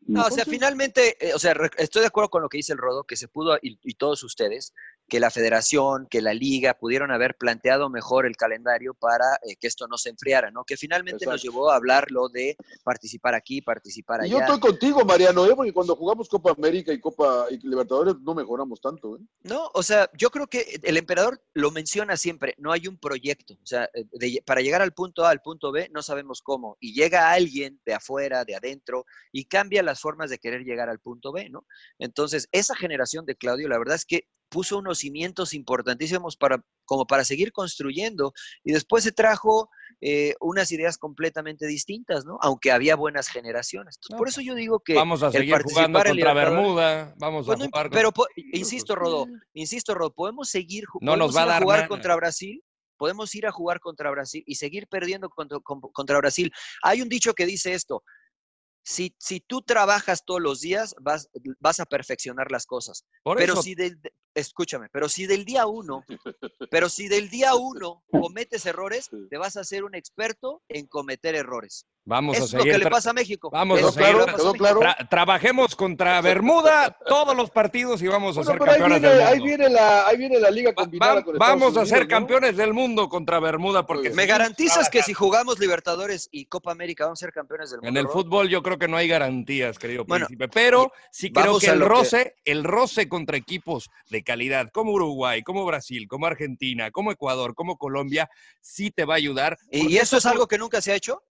No, o sea, finalmente, eh, o sea, re- estoy de acuerdo con lo que dice el Rodo, que se pudo, y, y todos ustedes, que la federación, que la liga pudieron haber planteado mejor el calendario para eh, que esto no se enfriara, ¿no? Que finalmente nos llevó a hablar lo de participar aquí, participar Y yo allá. estoy contigo, Mariano, ¿eh? porque cuando jugamos Copa América y Copa y Libertadores no mejoramos tanto. ¿eh? No, o sea, yo creo que el emperador lo menciona siempre, no hay un proyecto, o sea, eh, de- para llegar al punto A al punto B no sabemos cómo, y llega alguien de afuera, de adentro, y cambia las formas de querer llegar al punto B, ¿no? Entonces, esa generación de Claudio, la verdad es que puso unos cimientos importantísimos para, como para seguir construyendo, y después se trajo eh, unas ideas completamente distintas, ¿no? Aunque había buenas generaciones. Entonces, No, por eso yo digo que Vamos a el seguir jugando contra Bermuda. Vamos pues a no imp- jugar. pero insisto, Rodo, insisto, Rodo, podemos seguir No nos va a dar jugar nada. contra Brasil, podemos ir a jugar contra Brasil y seguir perdiendo contra, con- contra Brasil. Hay un dicho que dice esto. Si, si tú trabajas todos los días, vas, vas a perfeccionar las cosas. Por pero eso, si de- escúchame, pero si del día uno, pero si del día uno cometes errores, te vas a ser un experto en cometer errores. vamos Eso a es lo seguir. que le pasa a México. Vamos Eso a es seguir. Claro, claro. Tra- trabajemos contra Bermuda todos los partidos y vamos a Bueno, ser ahí campeones viene, del ahí, mundo. viene la, ahí viene la liga combinada va- con Estados vamos a ser ¿no? campeones del mundo contra Bermuda porque ¿Me garantizas que si jugamos Libertadores y Copa América vamos a ser campeones del mundo? En el fútbol yo creo que no hay garantías, querido Bueno, príncipe, pero sí creo que el que- roce, el roce contra equipos de calidad como Uruguay, como Brasil, como Argentina, como Ecuador, como Colombia, sí te va a ayudar. ¿Y eso es algo que nunca se ha hecho?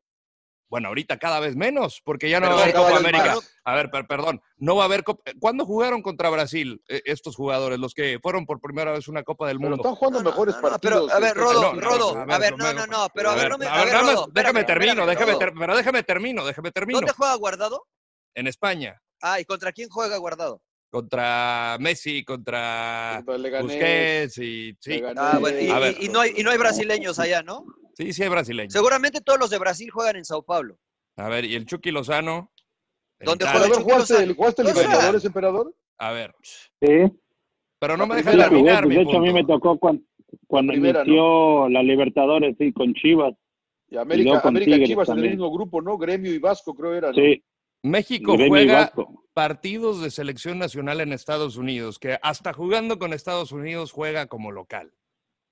Bueno, ahorita cada vez menos, porque ya no Pero va a haber Copa América. A ver, per- perdón, no va a haber Copa. ¿Cuándo jugaron contra Brasil eh, estos jugadores, los que fueron por primera vez una Copa del Pero mundo? están jugando No, mejores no, no, partidos. pero, a ver, Rodo, Rodo, a a ver, no no, no, pero a ver, no me, a a ver, nada más, déjame termino, déjame pero déjame termino, déjame termino. ¿Dónde juega Guardado? En España, Ah, ¿y contra quién juega Guardado? Contra Messi, contra el Busquets y sí. Ah, bueno, y, y- y no hay, y no hay brasileños allá, ¿no? sí, sí hay brasileños. Seguramente todos los de Brasil juegan en Sao Paulo. A ver, y el Chucky Lozano. ¿Dónde juega ver, ¿jugaste, Chucky Lozano? ¿jugaste sea, Libertadores, emperador? A ver, Sí. pero no me primera, Sí, terminar pues, mi de hecho, a mí me tocó cuando, cuando primera, inició la Libertadores, sí, con Chivas. Y América, con América Tigres Chivas en el mismo grupo, ¿no? Gremio y Vasco, creo era. ¿no? Sí, México Gremio juega partidos de selección nacional en Estados Unidos, que hasta jugando con Estados Unidos juega como local.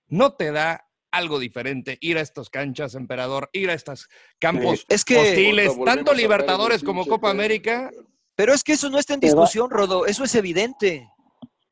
¿No te da algo diferente ir a estas canchas, emperador, ir a estos campos Es que- hostiles, tanto Libertadores como pinche Copa. América? Pero es que eso no está en discusión, Rodo, eso es evidente.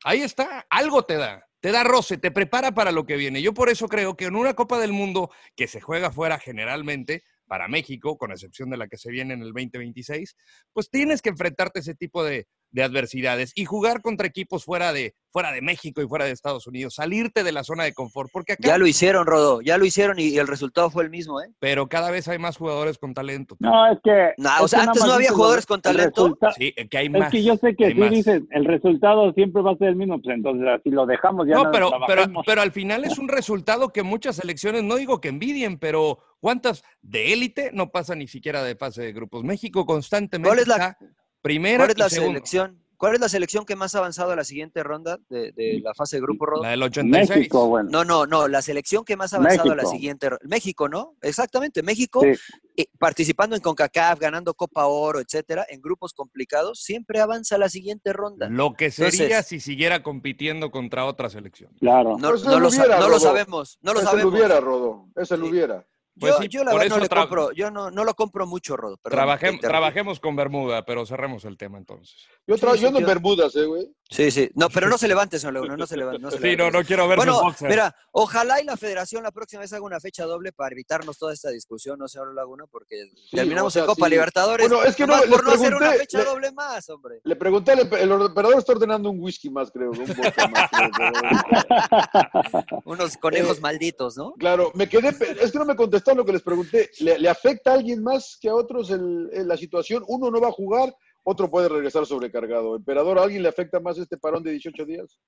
Ahí está, algo te da. Te da roce, te prepara para lo que viene. Yo por eso creo que en una Copa del Mundo que se juega fuera generalmente, para México, con excepción de la que se viene en el 2026, pues tienes que enfrentarte a ese tipo de, de adversidades y jugar contra equipos fuera de, fuera de México y fuera de Estados Unidos, salirte de la zona de confort, porque acá, Ya lo hicieron, Rodo, ya lo hicieron y, y el resultado fue el mismo, ¿eh? pero cada vez hay más jugadores con talento. No, es que. No, es o sea, que nada antes no había jugadores con talento. Sí, que hay Es más. que yo sé que si más. dices el resultado siempre va a ser el mismo, pues entonces así lo dejamos ya. No, no pero, pero, pero al final es un resultado que muchas selecciones, no digo que envidien, pero ¿cuántas de élite no pasan ni siquiera de fase de grupos? México constantemente ¿Cuál es la- está primera ¿Cuál es la selección? ¿Cuál es la selección que más ha avanzado a la siguiente ronda de, de la fase de grupo, Rodo? La del 86. México, bueno. No, no, no, la selección que más ha avanzado a la siguiente ronda. México, ¿no? Exactamente, México Sí. eh, participando en CONCACAF, ganando Copa Oro, etcétera, en grupos complicados, siempre avanza a la siguiente ronda. Lo que sería Entonces- si siguiera compitiendo contra otra selección. Claro. No, Pues no lo, hubiera, no lo sabemos, no lo Ese sabemos. lo hubiera, Rodo. Ese lo hubiera. Pues yo, sí, yo la por verdad no le compro, yo no, no lo compro mucho, Rodo. perdón, Trabajem- trabajemos con Bermuda, pero cerremos el tema entonces. Yo, Sí, yo ando en yo- Bermudas, eh, güey. Sí, sí. No, pero no se levante, señor Laguna, no se levante. No se *laughs* Sí, levante. no, no quiero ver Bueno, mira, ojalá y la federación la próxima vez haga una fecha doble para evitarnos toda esta discusión, ¿no, señor Laguna? Porque terminamos o sea, en Copa sí. Libertadores. Bueno, es que no, por no hacer una fecha le- doble más, hombre. Le pregunté, empe- el emperador está ordenando un whisky más, creo, un vodka más. creo, *laughs* Unos conejos Eh, malditos, ¿no? Claro, me quedé, es que no me contestaron lo que les pregunté. ¿Le, le afecta a alguien más que a otros el- el- la situación? Uno no va a jugar, otro puede regresar sobrecargado. Emperador, ¿a alguien le afecta más este parón de 18 días?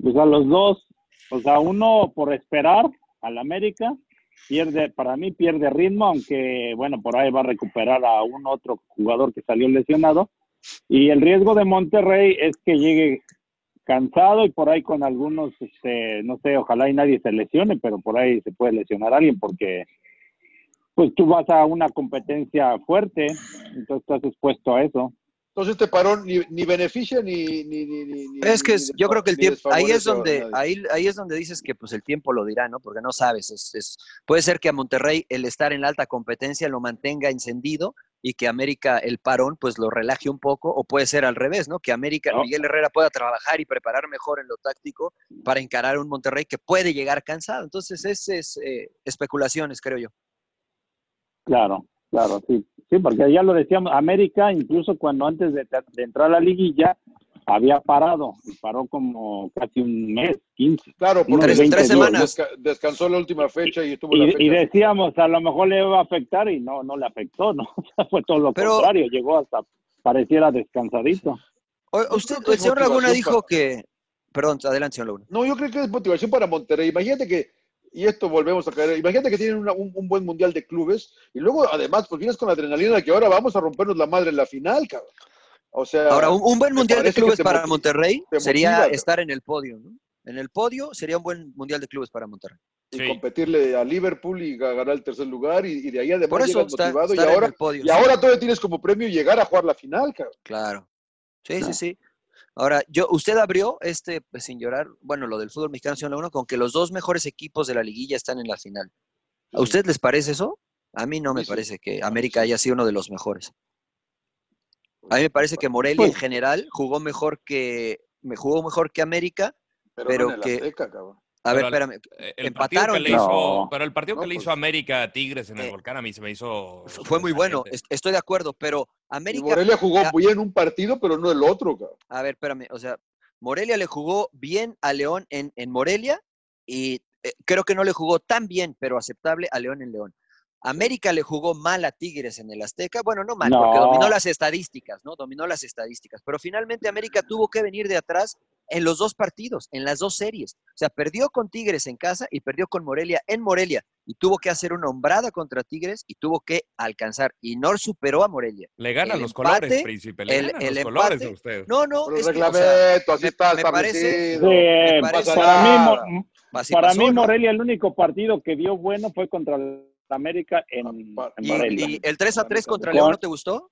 Pues a los dos, o sea, uno por esperar al América, pierde, para mí pierde ritmo, aunque bueno, por ahí va a recuperar a un otro jugador que salió lesionado. Y el riesgo de Monterrey es que llegue cansado y por ahí con algunos, este, no sé, ojalá y nadie se lesione, pero por ahí se puede lesionar a alguien porque pues tú vas a una competencia fuerte, entonces estás expuesto a eso. Entonces este parón ni, ni beneficia ni... ni, ni, Es que ni es- yo creo que el tiempo, ahí es donde, ahí, ahí es donde dices que pues el tiempo lo dirá, ¿no? Porque no sabes, es, es- puede ser que a Monterrey el estar en la alta competencia lo mantenga encendido y que América el parón pues lo relaje un poco, o puede ser al revés, ¿no? Que América, No. Miguel Herrera pueda trabajar y preparar mejor en lo táctico para encarar un Monterrey que puede llegar cansado. Entonces, es, es eh, especulaciones, creo yo. Claro, claro, sí. Sí, porque ya lo decíamos, América, incluso cuando antes de, de entrar a la liguilla, había parado, y paró como casi un mes, 15. Claro, porque Tres- 20 tres semanas. desca- descansó la última fecha y estuvo la Y, fecha. y decíamos, a lo mejor le iba a afectar y no, no le afectó, ¿no? *laughs* O sea, fue todo lo Pero- contrario, llegó hasta, pareciera descansadito. Usted, el señor Laguna dijo que... Perdón, adelante, señor Laguna. No, yo creo que es motivación para Monterrey. Imagínate que, y esto volvemos a caer, imagínate que tienen una- un, un buen mundial de clubes y luego además pues vienes con la adrenalina de que ahora vamos a rompernos la madre en la final, cabrón. O sea, Ahora, un, un buen mundial de clubes para Monterrey te sería motiva, estar en el podio, ¿no? En el podio sería un buen mundial de clubes para Monterrey. y Sí. competirle a Liverpool y ganar el tercer lugar y, y de ahí además Por eso llegas está- motivado y en ahora, el podio, y sí. ahora todavía tienes como premio llegar a jugar la final, cabrón. Claro. Sí, sí, sí. Ahora, yo, usted abrió este, pues, sin llorar, bueno, lo del fútbol mexicano, con que los dos mejores equipos de la liguilla están en la final. ¿A usted les parece eso? A mí no me Sí, parece que América haya sido uno de los mejores. A mí me parece que Morelia en Pues- general jugó mejor que me jugó mejor que América. Pero, Pero no en el que- Azteca, cabrón. A ver, espérame. Eh, El Empataron, partido que le ¿no? hizo, No. pero el partido No, que le pues- hizo América a Tigres en el Eh, volcán a mí se me hizo. Fue muy bueno, estoy de acuerdo, pero Y América Morelia jugó Ya- bien un partido, pero no el otro, cabrón. A ver, espérame, o sea, Morelia le jugó bien a León en, en Morelia y eh, creo que no le jugó tan bien, pero aceptable a León en León. América le jugó mal a Tigres en el Azteca. Bueno, no mal, porque dominó las estadísticas, ¿no? Dominó las estadísticas. Pero finalmente América tuvo que venir de atrás en los dos partidos, en las dos series. O sea, perdió con Tigres en casa y perdió con Morelia en Morelia. Y tuvo que hacer una hombrada contra Tigres y tuvo que alcanzar. Y no superó a Morelia. Le ganan el los empate, colores, príncipe. Le el- ganan el los colores empate, a usted. No, no, Pero es que, o sea, reglamento, así me- está me parece- me para, parece- para mí, nada. Mo- así para pasó, mí ¿no? Morelia el único partido que dio bueno fue contra el América en, Y, Morelia. y el 3 a 3 contra Con- León no te gustó?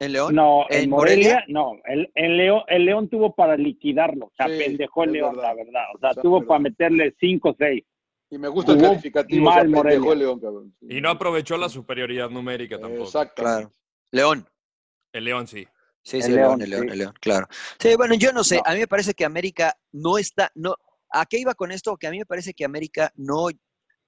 ¿En León? No, en, ¿En Morelia, no. El, el León, el León tuvo para liquidarlo. O sea, Sí, pendejó el León, verdad. la verdad. O sea, tuvo para meterle 5 o 6. Y me gusta el calificativo. mal o sea, pendejo Morelia. el León, cabrón. Sí. Y no aprovechó la superioridad numérica tampoco. Exacto. Claro. León. El León sí. Sí, El sí, el León, León, el León, sí. el León, claro. Sí, bueno, yo no sé, No. a mí me parece que América no está, no, ¿a qué iba con esto? Que a mí me parece que América no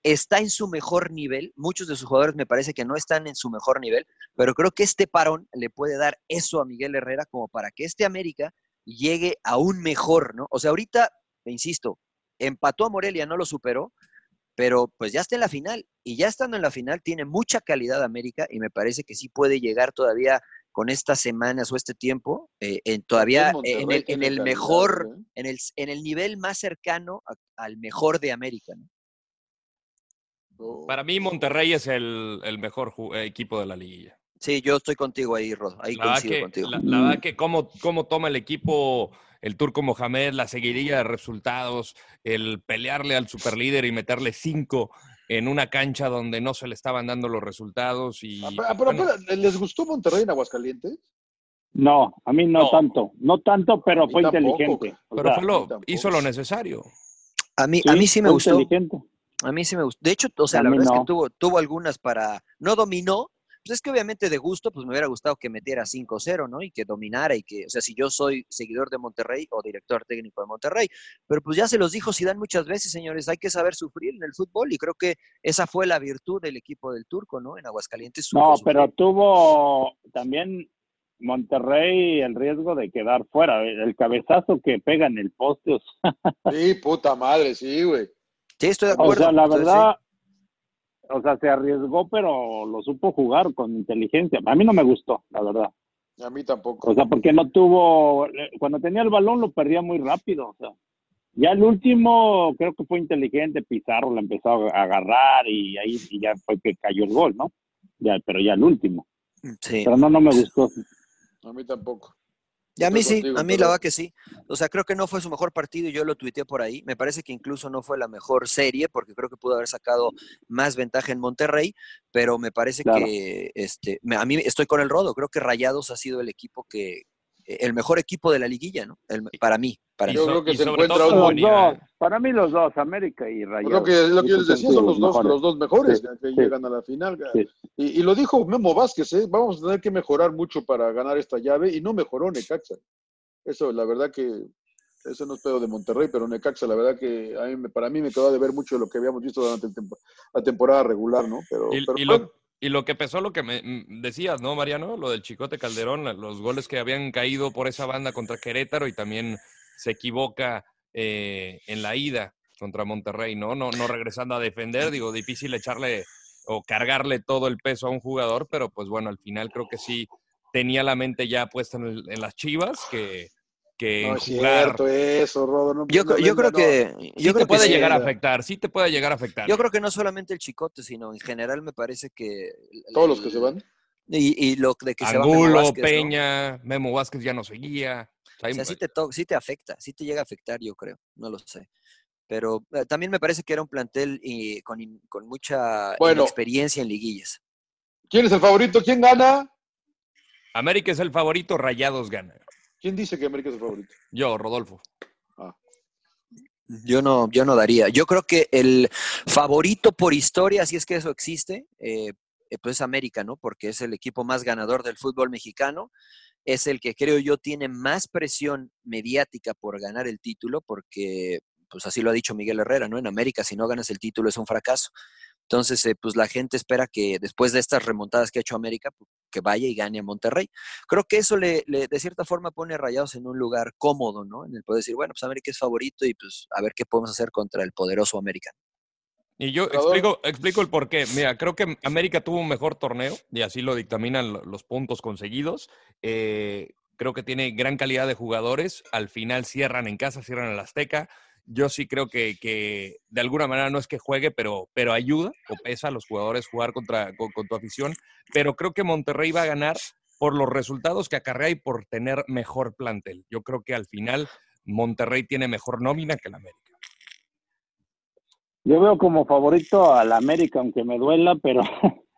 está en su mejor nivel, muchos de sus jugadores me parece que no están en su mejor nivel, pero creo que este parón le puede dar eso a Miguel Herrera como para que este América llegue aún mejor, ¿no? O sea, ahorita, insisto, empató a Morelia, no lo superó, pero pues ya está en la final y ya estando en la final tiene mucha calidad América y me parece que sí puede llegar todavía con estas semanas o este tiempo, eh, en, todavía en el, en tiene el calidad, mejor, ¿eh? en el, en el nivel más cercano a- al mejor de América. ¿no? Oh. Para mí, Monterrey es el, el mejor equipo de la liguilla. Sí, yo estoy contigo ahí, Rodo, ahí La verdad coincido que, contigo. la, la verdad que cómo, cómo toma el equipo el turco Mohamed, la seguidilla de resultados, el pelearle al superlíder y meterle cinco en una cancha donde no se le estaban dando los resultados. Y, Ah, pero- ah, pero, ¿Les gustó Monterrey en Aguascalientes? No, a mí no, No. tanto. No tanto, pero fue tampoco, inteligente. O pero sea, fue lo- tampoco. hizo lo necesario. A mí, a mí sí me gustó. inteligente. A mí sí me gustó. De hecho, o sea, la verdad es que tuvo, tuvo algunas para. No dominó. Pues es que obviamente de gusto, pues me hubiera gustado que metiera 5-0, ¿no? Y que dominara y que, o sea, si yo soy seguidor de Monterrey o director técnico de Monterrey, pero pues ya se los dijo Zidane muchas veces, señores, hay que saber sufrir en el fútbol y creo que esa fue la virtud del equipo del Turco, ¿no? En Aguascalientes. No, sufrir. pero tuvo también Monterrey el riesgo de quedar fuera. El cabezazo que pega en el poste. o sea, Sí, puta madre, sí, güey. Sí, estoy de O acuerdo. sea, la Entonces, verdad, o sea, se arriesgó, pero lo supo jugar con inteligencia. A mí no me gustó, la verdad. A mí tampoco. O sea, porque no tuvo, cuando tenía el balón lo perdía muy rápido. O sea, ya el último creo que fue inteligente, Pizarro lo empezó a agarrar y ahí y ya fue que cayó el gol, ¿no? Ya, pero ya el último. Sí. Pero no, no me gustó. A mí tampoco. Y a mí sí, contigo, a mí pero- la verdad que sí. O sea, creo que no fue su mejor partido y yo lo tuiteé por ahí. Me parece que incluso no fue la mejor serie porque creo que pudo haber sacado más ventaja en Monterrey, pero me parece Claro. que este, a mí estoy con el rodo. Creo que Rayados ha sido el equipo que, el mejor equipo de la liguilla, ¿no? El- para mí, para Y mí. Yo so- creo que y se encuentra uno. Dos, para mí los dos, América y Rayados. Lo que, lo que yo les decía son los dos, mejores. los dos mejores Sí, que sí. llegan a la final. Sí. Y, y lo dijo Memo Vázquez, ¿eh? vamos a tener que mejorar mucho para ganar esta llave y no mejoró Necaxa. Eso, la verdad que, eso no es pedo de Monterrey, pero Necaxa, la verdad que a mí, me- para mí me quedó de ver mucho de lo que habíamos visto durante el tempo- la temporada regular, ¿no? Pero, Y, pero y bueno, lo, y lo que pesó, lo que me mm, decías, ¿no, Mariano? Lo del Chicote Calderón, los goles que habían caído por esa banda contra Querétaro y también se equivoca eh, en la ida contra Monterrey, ¿no? ¿no? No regresando a defender, digo, difícil echarle o cargarle todo el peso a un jugador, pero pues bueno, al final creo que sí tenía la mente ya puesta en, el- en las chivas, que, que no jugar cierto eso, Rodo. No, Yo, no yo creo no. que sí yo te creo que puede sí. llegar a afectar, sí te puede llegar a afectar. Yo creo que no solamente el Chicote, sino en general me parece que el- Todos los que se van. y, y lo de que se va Memo Vázquez, ¿no? Peña, Memo Vázquez ya no seguía. O sea, O sea, sí te, to- sí te afecta, sí te llega a afectar, yo creo, no lo sé. Pero eh, también me parece que era un plantel y, con, in- con mucha Bueno. experiencia en liguillas. ¿Quién es el favorito? ¿Quién gana? América es el favorito, Rayados gana. ¿Quién dice que América es el favorito? Yo, Rodolfo. Yo no, yo no daría. Yo creo que el favorito por historia, si es que eso existe, eh, eh, pues es América, ¿no? Porque es el equipo más ganador del fútbol mexicano. Es el que creo yo tiene más presión mediática por ganar el título, porque pues así lo ha dicho Miguel Herrera, ¿no? En América, si no ganas el título es un fracaso. Entonces, eh, pues la gente espera que después de estas remontadas que ha hecho América, pues, que vaya y gane a Monterrey. Creo que eso le, le, de cierta forma pone a Rayados en un lugar cómodo, ¿no? En el poder decir, bueno, pues América es favorito y pues a ver qué podemos hacer contra el poderoso América. Y yo explico, explico el por qué. Mira, creo que América tuvo un mejor torneo y así lo dictaminan lo- los puntos conseguidos. Eh, creo que tiene gran calidad de jugadores. Al final cierran en casa, cierran en el Azteca. Yo sí creo que, que de alguna manera no es que juegue, pero, pero ayuda o pesa a los jugadores jugar contra, con, con tu afición. Pero creo que Monterrey va a ganar por los resultados que acarrea y por tener mejor plantel. Yo creo que al final Monterrey tiene mejor nómina que el América. Yo veo como favorito al América, aunque me duela, pero. *laughs*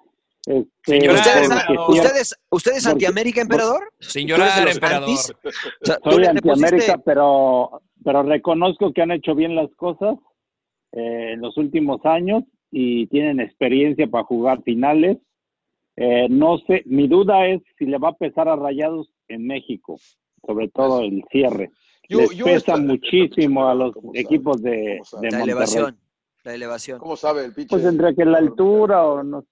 este, Señora, ¿Ustedes, ¿ustedes, ¿ustedes porque- anti-América, emperador? Sin ¿Tú eres de llorar, los emperador. antis? O sea, tú soy anti-América, pero, pero reconozco que han hecho bien las cosas eh, en los últimos años y tienen experiencia para jugar finales. Eh, no sé, mi duda es si le va a pesar a Rayados en México, sobre todo el cierre. Yo- Les yo pesa muchísimo a los equipos de, de La Monterrey. elevación, la elevación. ¿Cómo sabe el pinche? Pues entre que la altura o no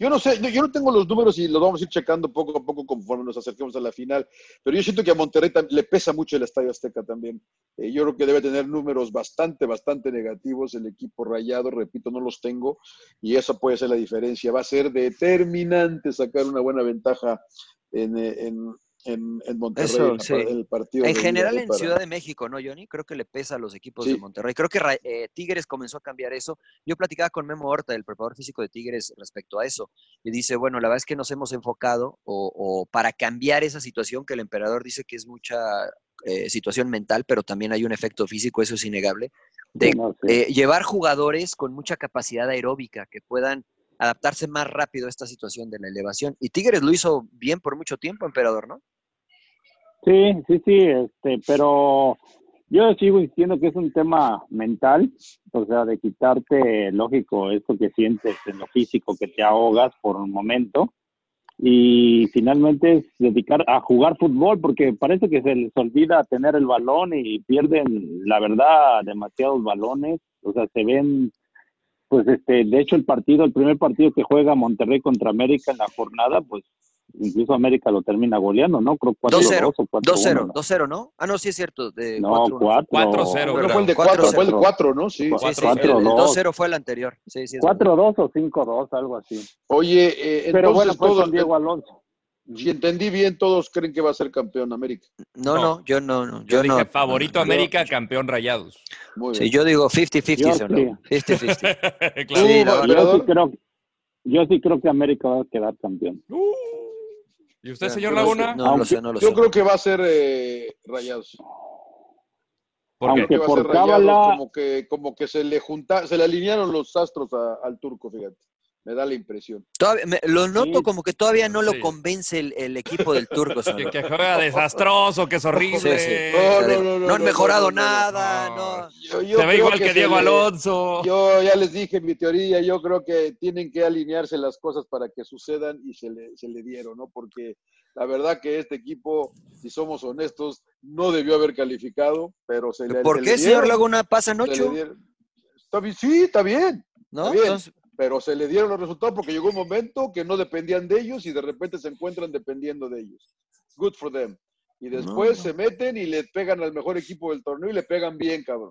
Yo no sé, yo- no tengo los números y los vamos a ir checando poco a poco conforme nos acerquemos a la final, pero yo siento que a Monterrey le pesa mucho el Estadio Azteca también. Eh, yo creo que debe tener números bastante, bastante negativos el equipo rayado, repito, no los tengo, y esa puede ser la diferencia. Va a ser determinante sacar una buena ventaja en, eh, en, en, en Monterrey Eso, en, sí. el partido. En general en para- Ciudad de México, ¿no, Johnny? Creo que le pesa a los equipos Sí. de Monterrey. Creo que eh, Tigres comenzó a cambiar eso. Yo platicaba con Memo Horta, el preparador físico de Tigres, respecto a eso. Y dice, bueno, la verdad es que nos hemos enfocado o, o para cambiar esa situación que el emperador dice que es mucha eh, situación mental, pero también hay un efecto físico, eso es innegable, de no eh, llevar jugadores con mucha capacidad aeróbica que puedan adaptarse más rápido a esta situación de la elevación. Y Tigres lo hizo bien por mucho tiempo, emperador, ¿no? Sí, sí, sí, este, pero Yo sigo insistiendo que es un tema mental, o sea, de quitarte, lógico, esto que sientes en lo físico, que te ahogas por un momento, y finalmente es dedicar a jugar fútbol, porque parece que se les olvida tener el balón y pierden, la verdad, demasiados balones, o sea, se ven, pues, este, de hecho, el partido, el primer partido que juega Monterrey contra América en la jornada, pues, incluso América lo termina goleando, ¿no? Creo 4-2 o 4-1. 2-0, ¿no? 2-0, ¿no? Ah, no, sí es cierto. De No, 4-1. 4. 4-0, Creo que fue el de 4, fue el de 4, ¿no? Sí. Sí, sí, el, 4-2. el 2-0 fue el anterior. Sí, sí, es verdad. 4-2 o 5-2, algo así. Oye, eh, Pero bueno, entonces pues Diego Alonso. Si entendí bien, todos creen que va a ser campeón América. No, No. no, yo no, no. Yo, Yo, dije no. favorito América, campeón Rayados. Muy bien. Sí, yo digo 50-50, Yo señor sí. Laguna. *laughs* 50-50. Claro. Sí. Yo sí creo, yo sí creo que América va a quedar campeón. Uh. ¿Y usted, señor no lo sé, Laguna? No, lo Aunque sé, no lo Yo sé. creo que va a ser eh, Rayados. ¿Por aunque qué? Que va a por ser Rayados, cábala- como que, como que se le junta, se le alinearon los astros a- al turco, fíjate. Me da la impresión. Todavía- me- lo noto Sí. como que todavía no lo Sí. convence el, el equipo del turco. señor *laughs* Que, que juega desastroso, que es horrible. Sí, sí. No, O sea, de- no, no, no, no han mejorado nada, No. no. Yo- yo Se ve igual que, Diego le- Alonso. Yo ya les dije mi teoría, yo creo que tienen que alinearse las cosas para que sucedan y se le, se le dieron, ¿no? Porque la verdad que este equipo, si somos honestos, no debió haber calificado, pero se le ¿Por se qué, le señor dieron, Laguna? Pasan ocho. Está bien, sí, está bien, ¿no? está bien. Entonces, pero se le dieron los resultados porque llegó un momento que no dependían de ellos y de repente se encuentran dependiendo de ellos. Good for them. Y después no. se meten y le pegan al mejor equipo del torneo y le pegan bien, cabrón.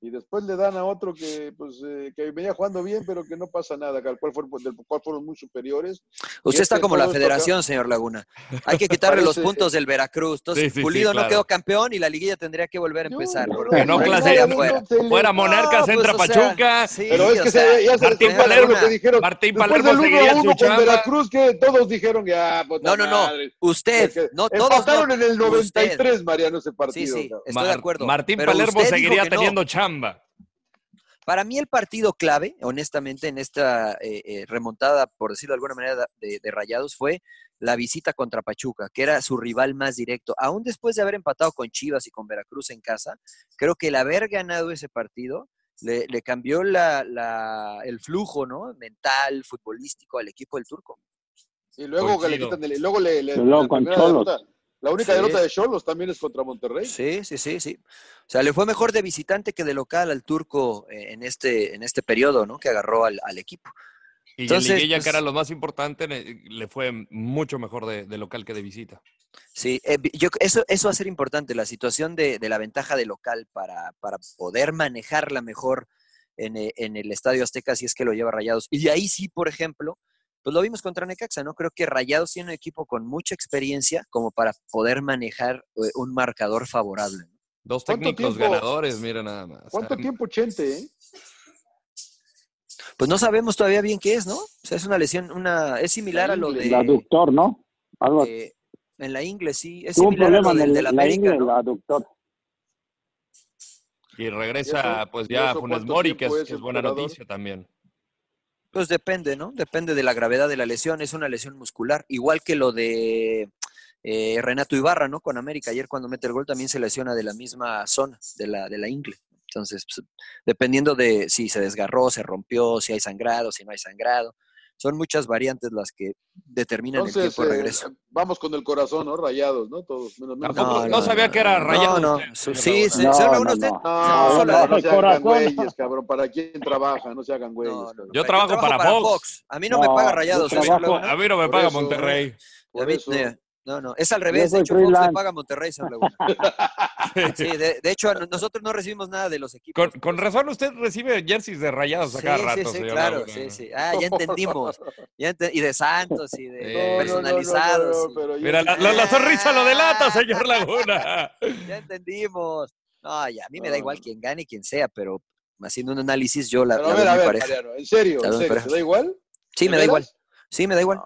Y después le dan a otro que, pues, eh, que venía jugando bien, pero que no pasa nada, que al cual fueron, del cual fueron muy superiores. usted está este, como la federación, señor Laguna. Hay que quitarle los Parece- puntos del Veracruz. Entonces, Sí, sí, sí, Pulido claro. no quedó campeón y la liguilla tendría que volver a empezar. No, no clase- no, afuera. se le- Fuera Monarcas, No, entra pues, o sea, Pachuca. sí, Pero es o que sea, se, ya se Martín Palermo- que dijeron. Martín Palermo del uno seguiría a con. Veracruz, que todos dijeron ya, puta No, no, no. madre. Usted, no todos. empataron no. en el Usted. 93, Mariano, ese Sí, partido. sí, cabrón. estoy de acuerdo. Martín Palermo seguiría no. teniendo chamba. Para mí el partido clave, honestamente, en esta eh, eh, remontada, por decirlo de alguna manera, de, de Rayados fue la visita contra Pachuca, que era su rival más directo. Aún después de haber empatado con Chivas y con Veracruz en casa, creo que el haber ganado ese partido le, le cambió la, la- el flujo ¿no? mental, futbolístico al equipo del turco. Y luego que le quitan el, y luego le, le- luego con Cholos. La única Sí. derrota de Cholos también es contra Monterrey. Sí, sí, sí, sí. O sea, le fue mejor de visitante que de local al turco eh, en este, en este periodo, ¿no? Que agarró al, al equipo. Y Entonces, en Liguilla, pues- que era lo más importante, le fue mucho mejor de, de local que de visita. Sí, eh, yo, eso, eso va a ser importante, la situación de, de la ventaja de local para, para poder manejarla mejor en, eh, en el Estadio Azteca si es que lo lleva Rayados. Y de ahí sí, por ejemplo, pues lo vimos contra Necaxa, ¿no? Creo que Rayados tiene un equipo con mucha experiencia como para poder manejar eh, un marcador favorable. ¿no? Dos ¿Cuánto técnicos tiempo- ganadores, mira nada más. ¿Cuánto Ah, tiempo Chente, eh? Pues no sabemos todavía bien qué es, ¿no? O sea, es una lesión, una, es similar a lo de... El aductor, ¿no? Algo así. eh, en la ingle, sí. Es Tuvo un similar a problema lo en del el, del la América, ingle, el ¿no? aductor. Y regresa, eso- pues ya Funes cuánto Mori, que es, buena noticia también. Pues depende, ¿no? Depende de la gravedad de la lesión. Es una lesión muscular. Igual que lo de eh, Renato Ibarra, ¿no? Con América. Ayer cuando mete el gol también se lesiona de la misma zona, de la, de la ingle. Entonces, pues, dependiendo de si se desgarró, se rompió, si hay sangrado, si no hay sangrado. Son muchas variantes las que determinan el Entonces, tiempo de eh, regreso. vamos con el corazón, ¿no? Rayados, ¿no? Todos. Menos, menos Tampoco- no sabía que era rayado No, no. usted, Sí, Laguna. sí, No, señor no, Laguna, usted- no. No, No, no, no, no el se hagan güeyes, cabrón. ¿Para quién trabaja? No se hagan güeyes. No, no. Yo trabajo para Fox. A mí no, me No, paga rayados, ¿eh, trabajo-? A mí no me paga Monterrey. Por eso. No, no, es al revés. De hecho, Fox le paga a Monterrey, señor Laguna. *laughs* Sí, de, de hecho, nosotros no recibimos nada de los equipos. Con, con razón usted recibe jerseys de rayados a Sí, cada sí, rato, sí, señor claro, Laguna. sí, sí. Ah, ya entendimos. Ya y de Santos y de *laughs* Sí. No, no, no, no, no, personalizados. y- Mira, la, la- la sonrisa lo delata, señor Laguna. *laughs* Ya entendimos. No, ya, a mí me da igual quien gane y quien sea, pero haciendo un análisis yo la, Pero la a veo ver, a ver. Mariano, en serio, en serio. ¿te da igual? Sí, ¿De me da igual. Sí, me da igual.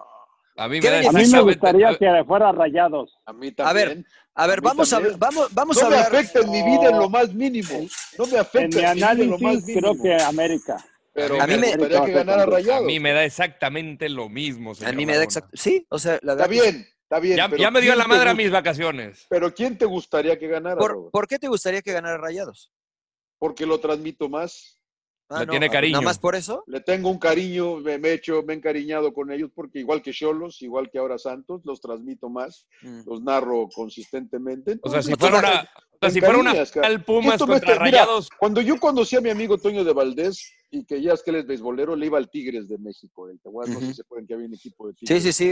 A mí ¿Qué me da A mí me beneficio? gustaría que fuera rayados. A mí A ver, también. A ver, A mí vamos a, vamos, vamos no a me hablar. afecta en mi vida en lo más mínimo. No me afecta En mi en, mi vida en lo más análisis, mínimo. creo que América. Pero A mí me me- gustaría que ganara A Rayados. mí me da exactamente lo mismo, señor A mí me da exacto. Sí, o sea, la Está verdad. sí. bien, Está bien. Ya, me dio ¿quién la madre a mis vacaciones. Pero ¿quién te gustaría que ganara? ¿Por, por qué te gustaría que ganara Rayados? Porque lo transmito más. Ah, Le no, tiene cariño. ¿Nada más por eso? Le tengo un cariño, me, me he hecho, me he encariñado con ellos porque igual que Cholos, igual que ahora Santos, los transmito más, Mm. los narro consistentemente. O sea, si fuera te- una, o sea, si fuera una final Pumas contra está- mira, Rayados, Cuando yo conocí a mi amigo Toño de Valdés y que ya es que él es beisbolero, le iba al Tigres de México. del No sé si se acuerdan que había un equipo de Sí, Tigres. sí, sí.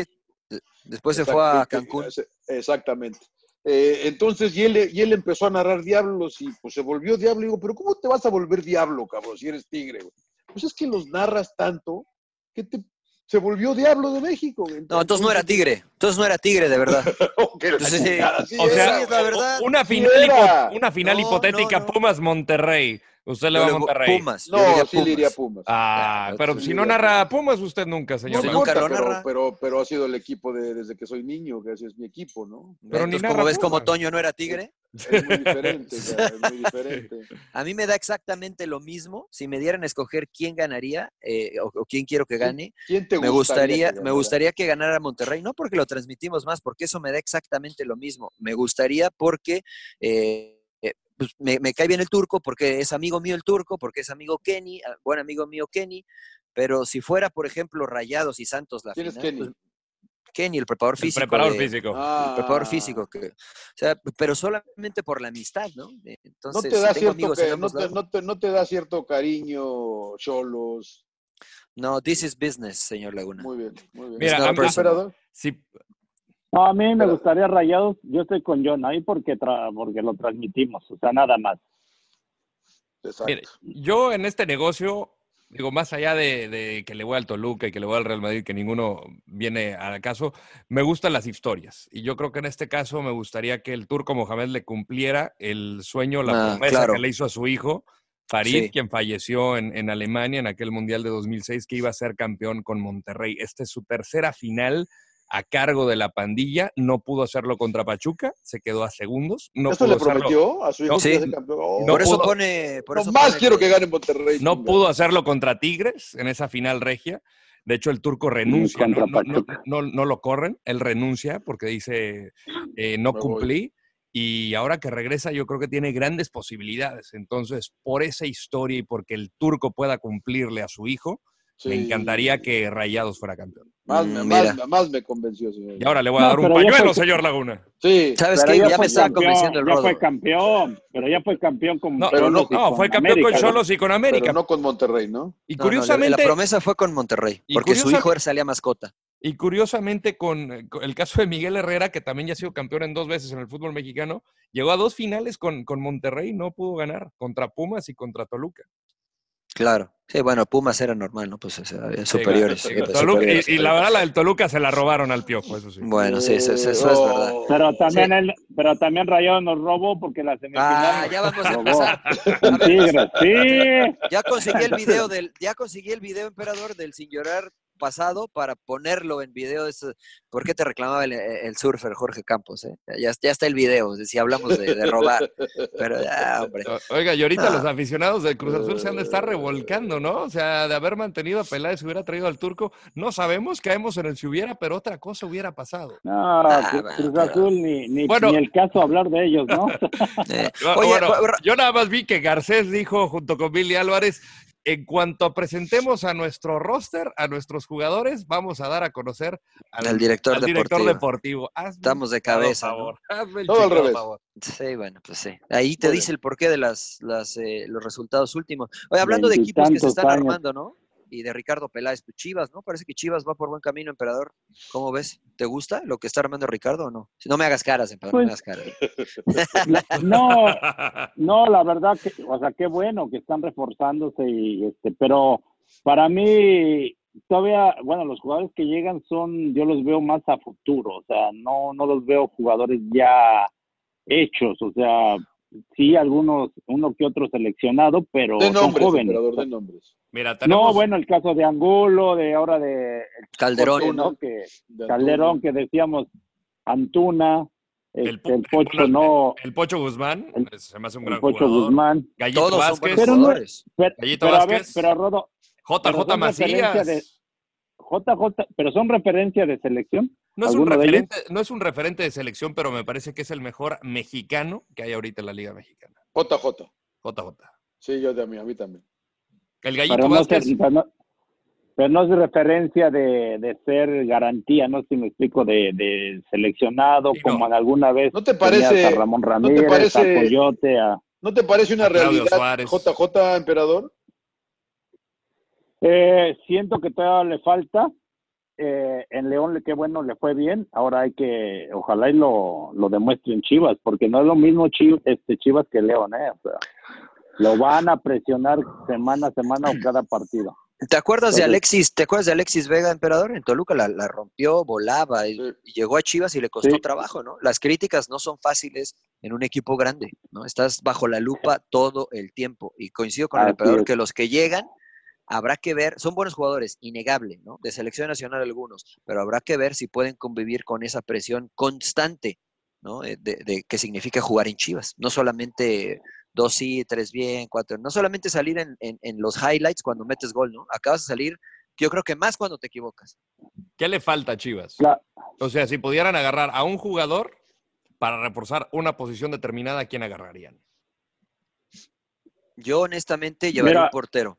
De- Después se fue a Cancún. Exactamente. Eh, entonces, y él, y él empezó a narrar diablos y pues se volvió diablo. Y digo, pero ¿cómo te vas a volver diablo, cabrón, si eres tigre? güey? Pues es que los narras tanto que te, se volvió diablo de México. güey. No, entonces no era tigre. Entonces no era tigre, de verdad. *laughs* Que la Sí. chingada, sí o sea, Sí, es la verdad. una final, una final No, hipotética no, no. Pumas Monterrey. Usted le Yo va a Monterrey. Pumas. yo No, diría sí le iría a Pumas. Ah, pero sí si no narra a Pumas. Usted nunca, señor. Nunca lo pero, narra. pero, pero ha sido el equipo de, desde que soy niño, que así es mi equipo, ¿no? Pero ni Entonces, narra como ves, como. Toño no era tigre, Es muy diferente, o sea, es muy *laughs* diferente. a mí me da exactamente lo mismo. Si me dieran a escoger quién ganaría eh, o, o quién quiero que gane, ¿Quién te me gustaría, que me ganara? gustaría que ganara Monterrey, no porque lo transmitimos más, porque eso me da exactamente lo mismo. Me gustaría porque eh, pues, me, me cae bien el turco, porque es amigo mío el turco, porque es amigo Kenny, ah, buen amigo mío Kenny. Pero si fuera, por ejemplo, Rayados y Santos la ¿Quién es final, Kenny? pues, Kenny, el preparador El físico. preparador de- físico. Ah, el preparador físico, que, o sea, pero solamente por la amistad, ¿no? Eh, No Entonces, te da tengo cierto amigos en que, no te, lados. no, te, no te da cierto cariño, Cholos. No, this is business, señor Laguna. Muy bien, muy bien. Mira, a si- No, a mí me Pero- gustaría Rayados. Yo estoy con John ahí porque, tra- porque lo transmitimos, o sea, nada más. Exacto. Mire, yo en este negocio, digo, más allá de, de que le voy al Toluca y que le voy al Real Madrid, que ninguno viene al caso, me gustan las historias. Y yo creo que en este caso me gustaría que el turco Mohamed le cumpliera el sueño, la Ah, promesa claro. que le hizo a su hijo, Farid, Sí. quien falleció en, en Alemania en aquel Mundial de 2006, que iba a ser campeón con Monterrey. Esta es su tercera final a cargo de la pandilla. No pudo hacerlo contra Pachuca, se quedó a segundos. No ¿Esto pudo le hacerlo- prometió a su hijo No, que sí. campeón? Oh, No por eso pudo- pone. Por no eso más pone quiero que gane Monterrey. No chinga. pudo hacerlo contra Tigres en esa final regia. De hecho, el turco renuncia, contra no, no- no- Pachuca. no- no lo corren, él renuncia porque dice, eh, no Me voy. cumplí. Y ahora que regresa, yo creo que tiene grandes posibilidades. Entonces, por esa historia y porque el turco pueda cumplirle a su hijo, me encantaría que Rayados fuera campeón. Más, Mm, me- más, más me convenció, señor. Y ahora le voy a No, dar un ya pañuelo, fue- señor Laguna. Sí, ¿Sabes qué? ya, Ya me estaba convenciendo el ya rodo. fue campeón, pero ya fue campeón con No, Pero no- y No, con fue campeón América, con ¿no? Cholos y con América. pero no con Monterrey, ¿no? y No, no, la- curiosamente, la promesa fue con Monterrey, Y porque su hijo salía mascota. Y curiosamente, con, con el caso de Miguel Herrera, que también ya ha sido campeón en dos veces en el fútbol mexicano, llegó a dos finales con, con Monterrey, no pudo ganar, contra Pumas y contra Toluca. Claro. Sí, bueno, Pumas era normal, ¿no? Pues o sea, había superiores. Sí, había Toluca- superiores, y, y la verdad, la del Toluca se la robaron al piojo, eso sí. Bueno, sí, eso, eso es Oh. verdad. Pero también él, pero también Rayados nos robó porque la semifinal Ah, ya vamos a empezar. *laughs* Sí. Ya conseguí el video del, ya conseguí el video, emperador, del sin llorar pasado para ponerlo en video. de ese- ¿Por qué te reclamaba el, el surfer Jorge Campos? eh? Ya, ya está el video, si hablamos de, de robar. Pero ya, hombre. Oiga, y ahorita Ah. los aficionados del Cruz Azul se han de estar revolcando, ¿no? O sea, de haber mantenido a Peláez, se hubiera traído al turco. No sabemos, caemos en el si hubiera, pero otra cosa hubiera pasado. No, Ah, Cruz bueno, Cruz pero- Azul ni, ni, Bueno. ni el caso hablar de ellos, ¿no? *laughs* Eh, *laughs* oye, bueno, yo nada más vi que Garcés dijo junto con Billy Álvarez, en cuanto presentemos a nuestro roster, a nuestros jugadores, vamos a dar a conocer al, Al director al director deportivo. Estamos de cabeza, ¿no? favor, hazme el Todo al revés. favor. Sí, bueno, pues sí. Ahí te Muy dice el porqué de las, las, eh, los resultados últimos. Oye, hablando de equipos que se están años. armando, ¿no? Y de Ricardo Peláez, pues Chivas, ¿no? Parece que Chivas va por buen camino, emperador. ¿Cómo ves? ¿Te gusta lo que está armando Ricardo o no? Si no me hagas caras, emperador, no me Pues- hagas caras. No, *laughs* no, la verdad que, o sea, qué bueno que están reforzándose y este, pero para mí todavía, bueno, los jugadores que llegan son, yo los veo más a futuro, o sea, no, no los veo jugadores ya hechos, o sea, sí algunos, uno que otro seleccionado, pero De son nombres, jóvenes. emperador, de nombres. Mira, tenemos, No, bueno, el caso de Angulo, de ahora de Calderón. ¿no? que De Calderón, que decíamos Antuna, El este, el, Pocho no, el Pocho Guzmán, El- se me hace un el gran Pocho jugador. Guzmán. Gallito Todos son Vázquez, Pero no-. Pero, Gallito pero a ver, Vázquez. pero Rodo, JJ son Macías. de- JJ, pero son referencia de selección. No es, un referente, no es un referente de selección, pero me parece que es el mejor mexicano que hay ahorita en la Liga Mexicana. JJ. JJ. Sí, yo también, a mí también. El Gallito Pero no, Vázquez. ser- pero no- pero no es referencia de, de ser garantía, no sé si me explico, de, de seleccionado, Sí, no. como en alguna vez ¿No te parece- a Ramón no te Ramírez, parece- a Coyote, a... ¿No te parece una realidad. JJ, emperador? Eh, siento que todavía le falta. Eh, en León, le- qué bueno, le fue bien. Ahora hay que, ojalá y lo, lo demuestre en Chivas, porque no es lo mismo Chivas, este, Chivas que León, ¿eh? O sea, lo van a presionar semana a semana o cada partido. ¿Te acuerdas de Alexis? ¿Te acuerdas de Alexis Vega, emperador? En Toluca la, la rompió, volaba y, llegó a Chivas y le costó Sí. trabajo, ¿no? Las críticas no son fáciles en un equipo grande, ¿no? Estás bajo la lupa todo el tiempo y coincido con el emperador es. que los que llegan habrá que ver, son buenos jugadores, innegable, ¿no? De selección nacional algunos, pero habrá que ver si pueden convivir con esa presión constante, ¿no? Eh, De, de qué significa jugar en Chivas, no solamente dos sí, tres bien, cuatro, no solamente salir en, en- en los highlights cuando metes gol, ¿no? Acabas de salir, yo creo que más cuando te equivocas. ¿Qué le falta a Chivas? O sea, si pudieran agarrar a un jugador para reforzar una posición determinada, ¿a quién agarrarían? Yo honestamente llevaría Mira, un portero.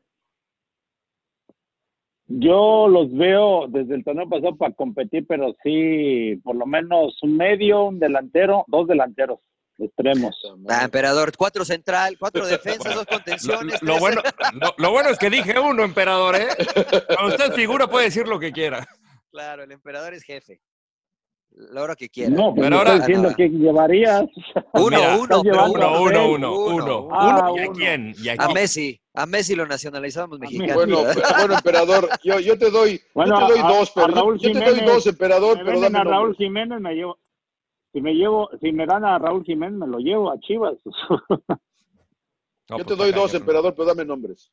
Yo los veo desde el torneo pasado para competir, pero sí, por lo menos un medio, un delantero, dos delanteros extremos. Ah, emperador, cuatro central, cuatro defensas, dos contenciones. lo bueno, lo, lo bueno es que dije uno, emperador, ¿eh? Cuando usted figura puede decir lo que quiera. Claro, el emperador es jefe. La hora que quiera. No, pues Pero ahora- estoy diciendo Ah, que llevarías. *laughs* Uno, Mira, uno, pero Uno, uno, uno, uno. Ah, Uno, ¿y a uno. quién? ¿Y a A quién? Messi, a Messi lo nacionalizamos mexicano. Bueno, bueno, emperador, yo, yo te doy, Bueno, yo te doy a- dos, a pero yo, Raúl yo te doy Jiménez, dos, emperador, me pero dame a Raúl. Jiménez, me llevo. Si me llevo, si me dan a Raúl Jiménez, me lo llevo a Chivas. *laughs* No, Yo pues, te doy está dos, emperador, pero dame nombres.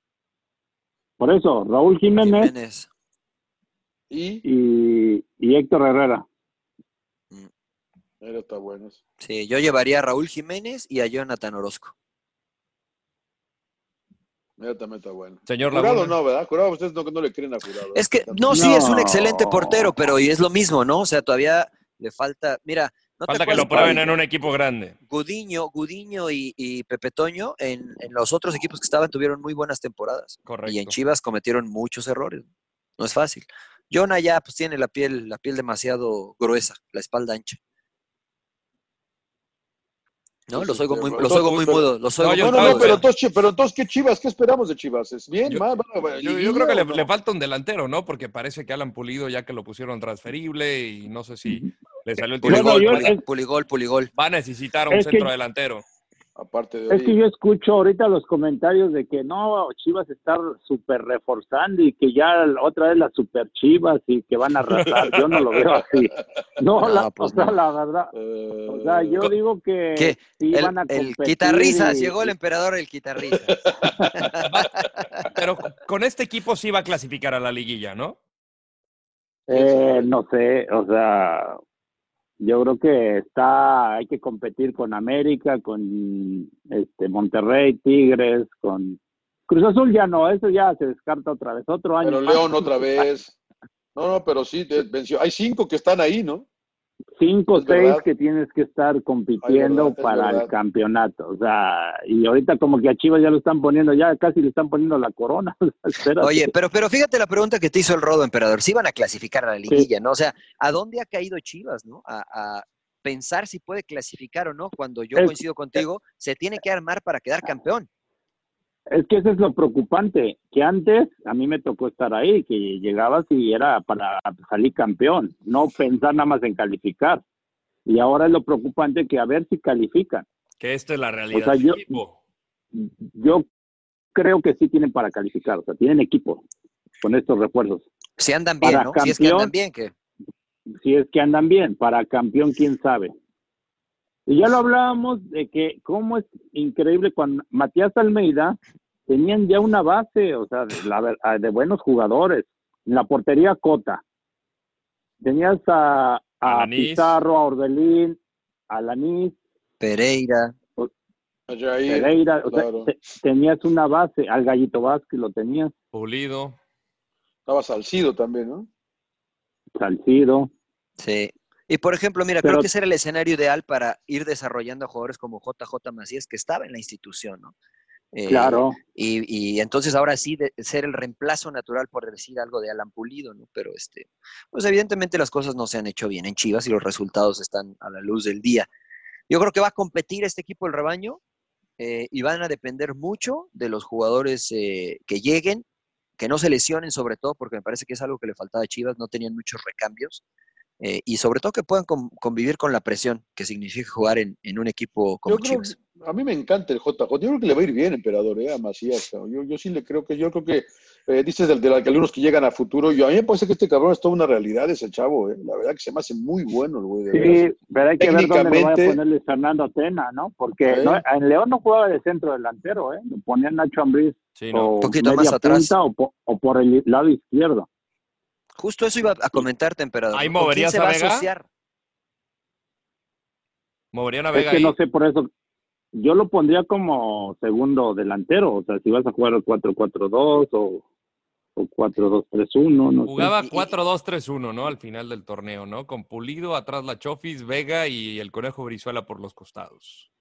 Por eso, Raúl Jiménez Jiménez. Y, y, y Héctor Herrera. Era está bueno. Sí, yo llevaría a Raúl Jiménez y a Jonathan Orozco. Era también está bueno. Señor Jurado Laguna. no, ¿verdad? Jurado, ustedes no, no le creen a Jurado. Es que, ¿eh? no, sí, es un excelente portero, pero y es lo mismo, ¿no? O sea, todavía le falta. Mira, no te Falta que lo prueben en un equipo grande. Gudiño, Gudiño y, y Pepe Toño en, en los otros equipos que estaban tuvieron muy buenas temporadas. Correcto. Y en Chivas cometieron muchos errores. No es fácil. Jonah ya pues tiene la piel, la piel demasiado gruesa, la espalda ancha. No, los oigo pero- muy, los entonces, oigo muy pero- mudos, los No, oigo yo muy No, no, no, pero entonces, pero entonces, ¿qué Chivas? ¿Qué esperamos de Chivas? ¿Es bien? Yo- mal? Yo, yo ¿liguilla creo que le, no? falta un delantero, ¿no? Porque parece que Alan Pulido, ya que lo pusieron transferible y no sé si le salió el tiro. Puligol, Puligol, Puligol. Va a necesitar un Es que- centro delantero. Aparte de Es que yo escucho ahorita los comentarios de que no, Chivas está súper reforzando y que ya otra vez las super Chivas y que van a arrasar. Yo no lo veo así. *laughs* No, No, la, pues o sea, no. la verdad. eh, O sea, yo digo que ¿Qué? sí El, van a el competir quitarrisas, y- llegó el emperador el quitarrisas. *laughs* *laughs* Pero con este equipo sí va a clasificar a la liguilla, ¿no? Eh, no sé, o sea, yo creo que está, hay que competir con América, con este Monterrey, Tigres, con Cruz Azul ya no, eso ya se descarta otra vez, otro año. Pero. León otra *laughs* vez. No, no, pero sí, venció. Hay cinco que están ahí, ¿no? Cinco o seis que tienes que estar compitiendo Ay, verdad, es para verdad. el campeonato, o sea, y ahorita como que a Chivas ya lo están poniendo, ya casi le están poniendo la corona. *laughs* Oye, pero, pero fíjate la pregunta que te hizo el Rodo, emperador. Si iban a clasificar a la liguilla, ¿no? O sea, ¿a dónde ha caído Chivas, no? A, a pensar si puede clasificar o no. Cuando yo Es- coincido contigo, se tiene que armar para quedar campeón. Es que eso es lo preocupante, que antes a mí me tocó estar ahí, que llegabas y era para salir campeón, no pensar nada más en calificar. Y ahora es lo preocupante que a ver si califican. Que esta es la realidad O sea, del yo- equipo. Yo creo que sí tienen para calificar, o sea, tienen equipo con estos refuerzos. Si andan bien, Para ¿no? Si es que campeón, andan bien, que Si es que andan bien, para campeón, quién sabe. Y ya lo hablábamos de que cómo es increíble cuando Matías Almeida tenían ya una base, o sea, de, la ver- ah, de buenos jugadores. En la portería Cota. Tenías a. Pizarro, a Orbelín, a Lanís, Pereira. Pereira, o sea, claro. te- tenías una base, al Gallito Vázquez lo tenías, Pulido. Estaba Salcido también, ¿no? Salcido. Sí. Y por ejemplo, mira, creo que ese era el escenario ideal para ir desarrollando a jugadores como JJ Macías, que estaba en la institución, ¿no? Eh, Claro. Y, y entonces ahora sí, de ser el reemplazo natural, por decir algo, de Alan Pulido, ¿no? Pero este, pues evidentemente las cosas no se han hecho bien en Chivas y los resultados están a la luz del día. Yo creo que va a competir este equipo del rebaño eh, y van a depender mucho de los jugadores eh, que lleguen, que no se lesionen sobre todo, porque me parece que es algo que le faltaba a Chivas, no tenían muchos recambios. Eh, y sobre todo que puedan con- convivir con la presión que significa jugar en, en un equipo como Yo creo, Chivas. a mí me encanta el JJ. Yo creo que le va a ir bien, emperador, ¿eh? a Macías. Yo, yo sí le creo que, yo creo que, eh, dices del, de la- que algunos que llegan a futuro. Yo, a mí me parece que este cabrón es toda una realidad, ese chavo, ¿eh? La verdad que se me hace muy bueno el güey. de veras. Sí, pero hay que ver dónde lo va a Técnicamente- poner Luis Fernando Tena, ¿no? Porque no- en León no jugaba de centro delantero, ¿eh? Lo ponían Nacho Ambriz Sí, no. o Poquito media más atrás. punta o, po- o por el lado izquierdo. Justo eso iba a comentarte, emperador. ¿Ahí ¿Con quién moverías se a va a Vega? asociar? Moverían a Es Vega que ahí. no sé por eso. Yo lo pondría como segundo delantero, o sea, si vas a jugar el 4-4-2 o, o 4-2-3-1, no Jugaba sé. 4-2-3-1, ¿no? Al final del torneo, ¿no? Con Pulido, atrás la Chofis, Vega y el Conejo Brizuela por los costados.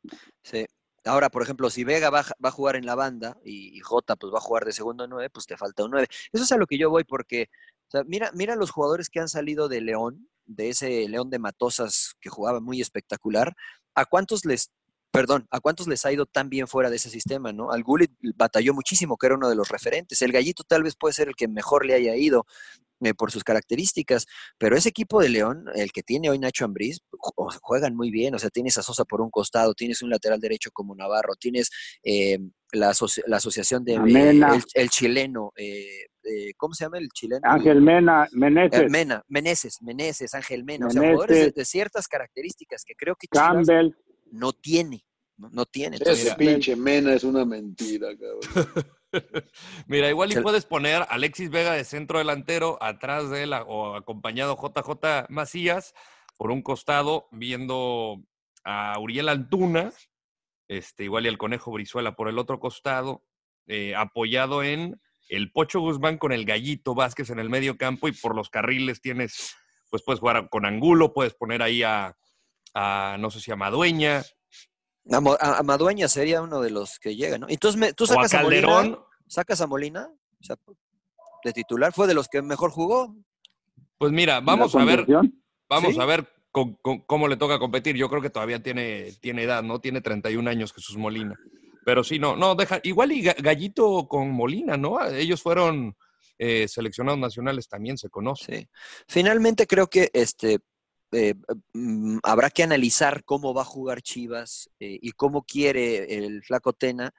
Sí. Ahora, por ejemplo, si Vega va, a- va a jugar en la banda y, y Jota pues va a jugar de segundo nueve, pues te falta un nueve. Eso es a lo que yo voy porque, o sea, mira, mira los jugadores que han salido de León, de ese León de Matosas que jugaba muy espectacular, ¿a cuántos les, perdón, a cuántos les ha ido tan bien fuera de ese sistema, no? Al Gullit batalló muchísimo, que era uno de los referentes. El Gallito tal vez puede ser el que mejor le haya ido eh, por sus características, pero ese equipo de León, el que tiene hoy Nacho Ambriz, ju- juegan muy bien, o sea, tienes a Sosa por un costado, tienes un lateral derecho como Navarro, tienes eh, la, asoci- la asociación de eh, el, el chileno, eh, eh, ¿cómo se llama el chileno? Ángel Mena, Meneses, Eh, Mena, Meneses, Meneses, Ángel Mena, o sea, jugadores de, ciertas características que creo que Chivas Campbell. no tiene, no, no tiene. Ese pinche Mena es una mentira, cabrón. *laughs* *laughs* Mira, igual y puedes poner a Alexis Vega de centro delantero, atrás de él o acompañado JJ Macías por un costado, viendo a Uriel Antuna, este, igual y al Conejo Brizuela por el otro costado, eh, apoyado en el Pocho Guzmán con el Gallito Vázquez en el medio campo y por los carriles tienes, pues puedes jugar con Angulo, puedes poner ahí a, a, no sé si a Madueña a, Mo- a- a Madueña sería uno de los que llega, ¿no? Entonces, me- tú o a sacas a, Molina, sacas a Molina, o sea, de titular, fue de los que mejor jugó. Pues mira, vamos a ver. Vamos ¿Sí? a ver con- con- cómo le toca competir. Yo creo que todavía tiene, tiene edad, ¿no? Tiene 31 años Jesús Molina. Pero sí, no, no, deja. Igual y Ga- Gallito con Molina, ¿no? Ellos fueron eh, seleccionados nacionales, también se conoce. Sí. Finalmente creo que este eh, mm, habrá que analizar cómo va a jugar Chivas eh, y cómo quiere el flaco Tena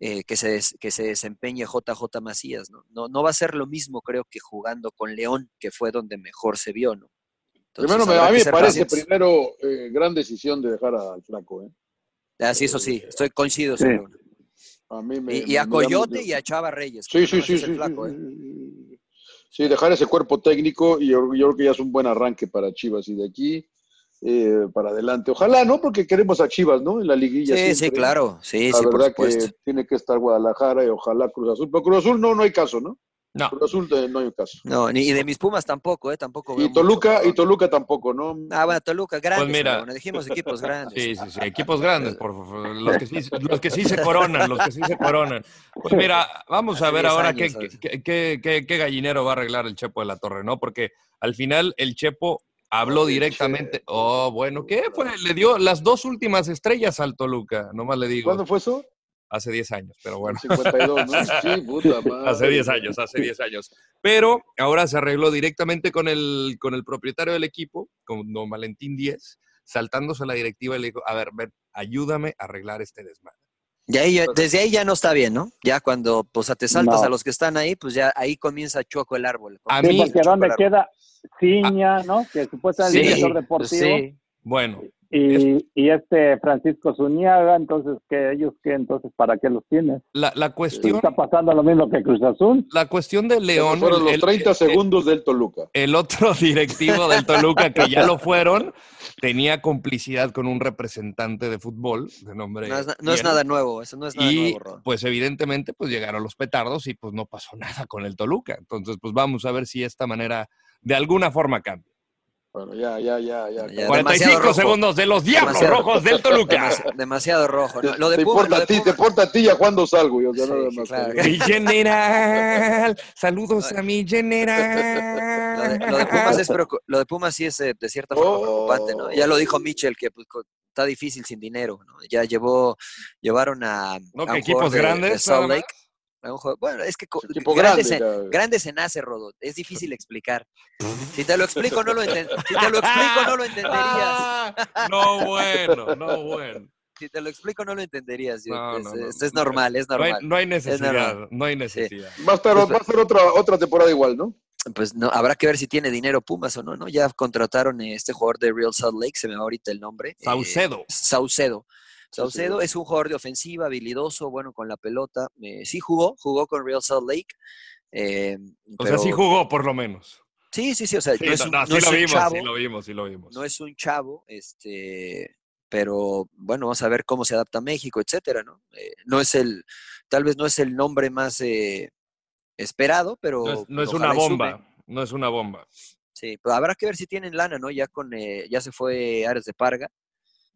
eh, que, se des- que se desempeñe JJ Macías. ¿no? No, no va a ser lo mismo, creo, que jugando con León, que fue donde mejor se vio, ¿no? Entonces, Primero, a mí me parece pacientes. primero eh, gran decisión de dejar al flaco, ¿eh? Ah, sí, eso sí, estoy coincido. Sí. Seguro. A mí me, Y, a Coyote y a Chava Reyes. Sí, sí, sí, sí, flaco, sí, ¿eh? Sí, dejar ese cuerpo técnico y yo, yo creo que ya es un buen arranque para Chivas y de aquí eh, para adelante. Ojalá, ¿no? Porque queremos a Chivas, ¿no? En la liguilla. Sí, sí, claro. Sí, La sí, verdad que tiene que estar Guadalajara y ojalá Cruz Azul. Pero Cruz Azul no, no hay caso, ¿no? No. Cruz Azul no hay caso. No, ni y de mis Pumas tampoco, ¿eh? Tampoco. Y Toluca, mucho, y Toluca tampoco, ¿no? Ah, bueno, Toluca, grandes. Pues mira. Bueno, dijimos equipos grandes. Sí, sí, sí, equipos grandes, por favor, los que, sí, los que sí se *laughs* coronan, los que sí se coronan. Pues mira, vamos a ver 10 ahora años, qué, ¿sabes? qué, qué- qué- qué gallinero va a arreglar el Chepo de la Torre, ¿no? Porque al final el Chepo habló directamente. Oh, bueno, ¿qué fue? Le dio las dos últimas estrellas al Toluca, nomás le digo. ¿Cuándo fue eso? Hace 10 años, pero bueno. 52, ¿no? *laughs* Sí, puta madre. Hace 10 años, hace 10 años. Pero ahora se arregló directamente con el, con el propietario del equipo, con don Valentín Díez, saltándose la directiva y le dijo, a ver, ven, ayúdame a arreglar este desmadre. Y ahí ya- desde ahí ya no está bien, ¿no? Ya cuando pues, te saltas No. a los que están ahí, pues ya ahí comienza choco el árbol. A Sí, mí- porque Choco ¿dónde el árbol. queda Ciña, no? Que supuestamente es Sí, director deportivo. sí. Bueno, Y, y este Francisco Zuniaga, entonces, que ellos qué? Entonces, ¿para qué los tienes? la, la cuestión, Está pasando lo mismo que Cruz Azul. la cuestión de León, fueron los el- 30 el- segundos del Toluca. el otro *laughs* directivo del Toluca, que ya lo fueron, tenía complicidad con un representante de fútbol de nombre. No es, no es nada nuevo, eso no es nada y nuevo, Ron. pues evidentemente pues llegaron los petardos y pues no pasó *laughs* nada con el Toluca. Entonces pues vamos a ver si esta manera de alguna forma cambia. Bueno, ya, ya, ya, ya. Ya, 45 demasiado rojo. segundos de los Diablos Demasiado- Rojos del Toluca. Demasi- demasiado rojo. ¿no? Lo de te, Puma, importa lo a ti, te importa a ti y a cuándo salgo. Yo, o sea, Sí, nada sí, más. claro. Mi general, saludos a mi Lo de, general. lo de Pumas es preocu- lo de Pumas sí es eh, de cierta forma Oh. preocupante, ¿no? Ya lo dijo Mitchell que pues, está difícil sin dinero, ¿no? Ya llevó, llevaron a, No, a que un equipos de grandes, Salt. Lake. A un jugador- bueno, es que Equipo grandes, grande, se nace, Rodo. Es difícil explicar. *laughs* Si te lo explico, no lo enten- Si te lo explico, no lo entenderías. Ah, *laughs* no, bueno, no, bueno. Si te lo explico, no lo entenderías. yo. No, es, no, no, es- es no. normal, es No hay, normal. no hay Es necesidad, no hay necesidad. Va a, estar, va a ser otra, otra temporada igual, ¿no? Pues no, habrá que ver si tiene dinero Pumas o no, ¿no? Ya contrataron eh, este jugador de Real Salt Lake, se me va ahorita el nombre. eh, Saucedo. Saucedo. Es un jugador de ofensiva, habilidoso, bueno con la pelota. eh, sí jugó, jugó con Real Salt Lake. eh, O sea, sí jugó por lo menos. Sí, sí, sí, o sea, Sí, no es un, no, no es lo un vimos, chavo, sí lo vimos, sí lo vimos. no es un chavo, este, pero bueno, vamos a ver cómo se adapta a México, etcétera, ¿no? Eh, no es el, tal vez no es el nombre más eh, esperado, pero No es, no es una bomba, no es una bomba. Sí, pero habrá que ver si tienen lana, ¿no? Ya con, eh, ya se fue Ares de Parga,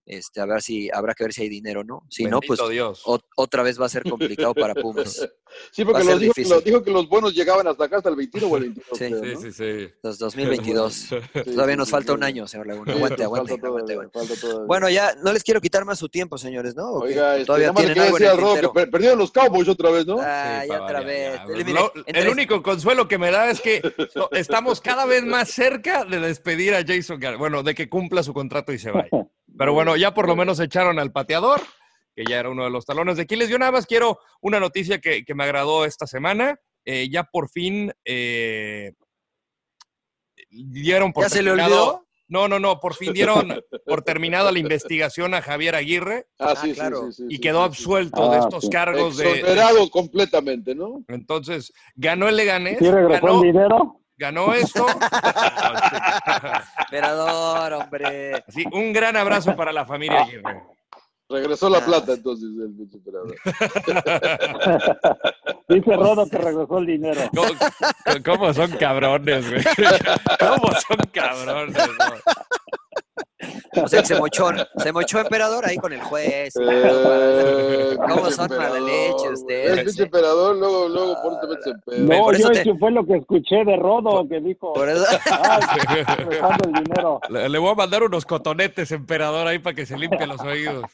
este, a ver si, habrá que ver si hay dinero, ¿no? Si no, pues Bendito Dios. ot- otra vez va a ser *laughs* complicado para Pumas. Sí, porque los dijo, dijo que los buenos llegaban hasta acá, hasta el 21 o el 22. Sí. creo, Sí, ¿no? sí, sí. Los 2022. *laughs* Sí, Todavía sí, nos sí, falta sí. un año, señor Laguna. Sí, Aguante, aguante, falta aguante, aguante. Bueno, ya no les quiero quitar más su tiempo, señores, ¿no? ¿O? Oiga, este, Todavía tienen algo en el que perdieron los Cowboys otra vez, ¿no? Ah, Sí, ya otra vez. ya. Mire, Lo- entre- el único consuelo que me da es que no, estamos cada vez más cerca de despedir a Jason Garrett. Bueno, de que cumpla su contrato y se vaya. *laughs* Pero bueno, ya por lo menos echaron al pateador, que ya era uno de los talones de Aquiles. Yo nada más quiero una noticia que, que me agradó esta semana. Eh, ya por fin eh, dieron por ¿Ya se le terminado- olvidó? No, no, no, por fin dieron por terminada la investigación a Javier Aguirre Ah, Ah, sí, claro. sí, sí, sí, y quedó sí, absuelto de Ah, estos sí. cargos de... Exonerado completamente, ¿no? Entonces, ganó el Leganés, ¿Sí regresó ganó, el dinero? Ganó esto. *laughs* Emperador, hombre. Sí, un gran abrazo para la familia Aguirre. Regresó la Ah. plata entonces el pinche emperador. *laughs* Dice Rodo que regresó el dinero. ¿Cómo, cómo son cabrones, güey? *laughs* ¿Cómo son cabrones? no? O sea, que se mochó, se mochó emperador ahí con el juez. Eh, *laughs* ¿Cómo son mala emperador, leche ustedes, El pinche emperador, luego, luego, por eso te metes en pedo. Ve, No, por eso yo te- eso fue lo que escuché de Rodo, que dijo, Por eso, ah, regresando *laughs* el dinero. Le, le voy a mandar unos cotonetes, emperador, ahí para que se limpie los oídos.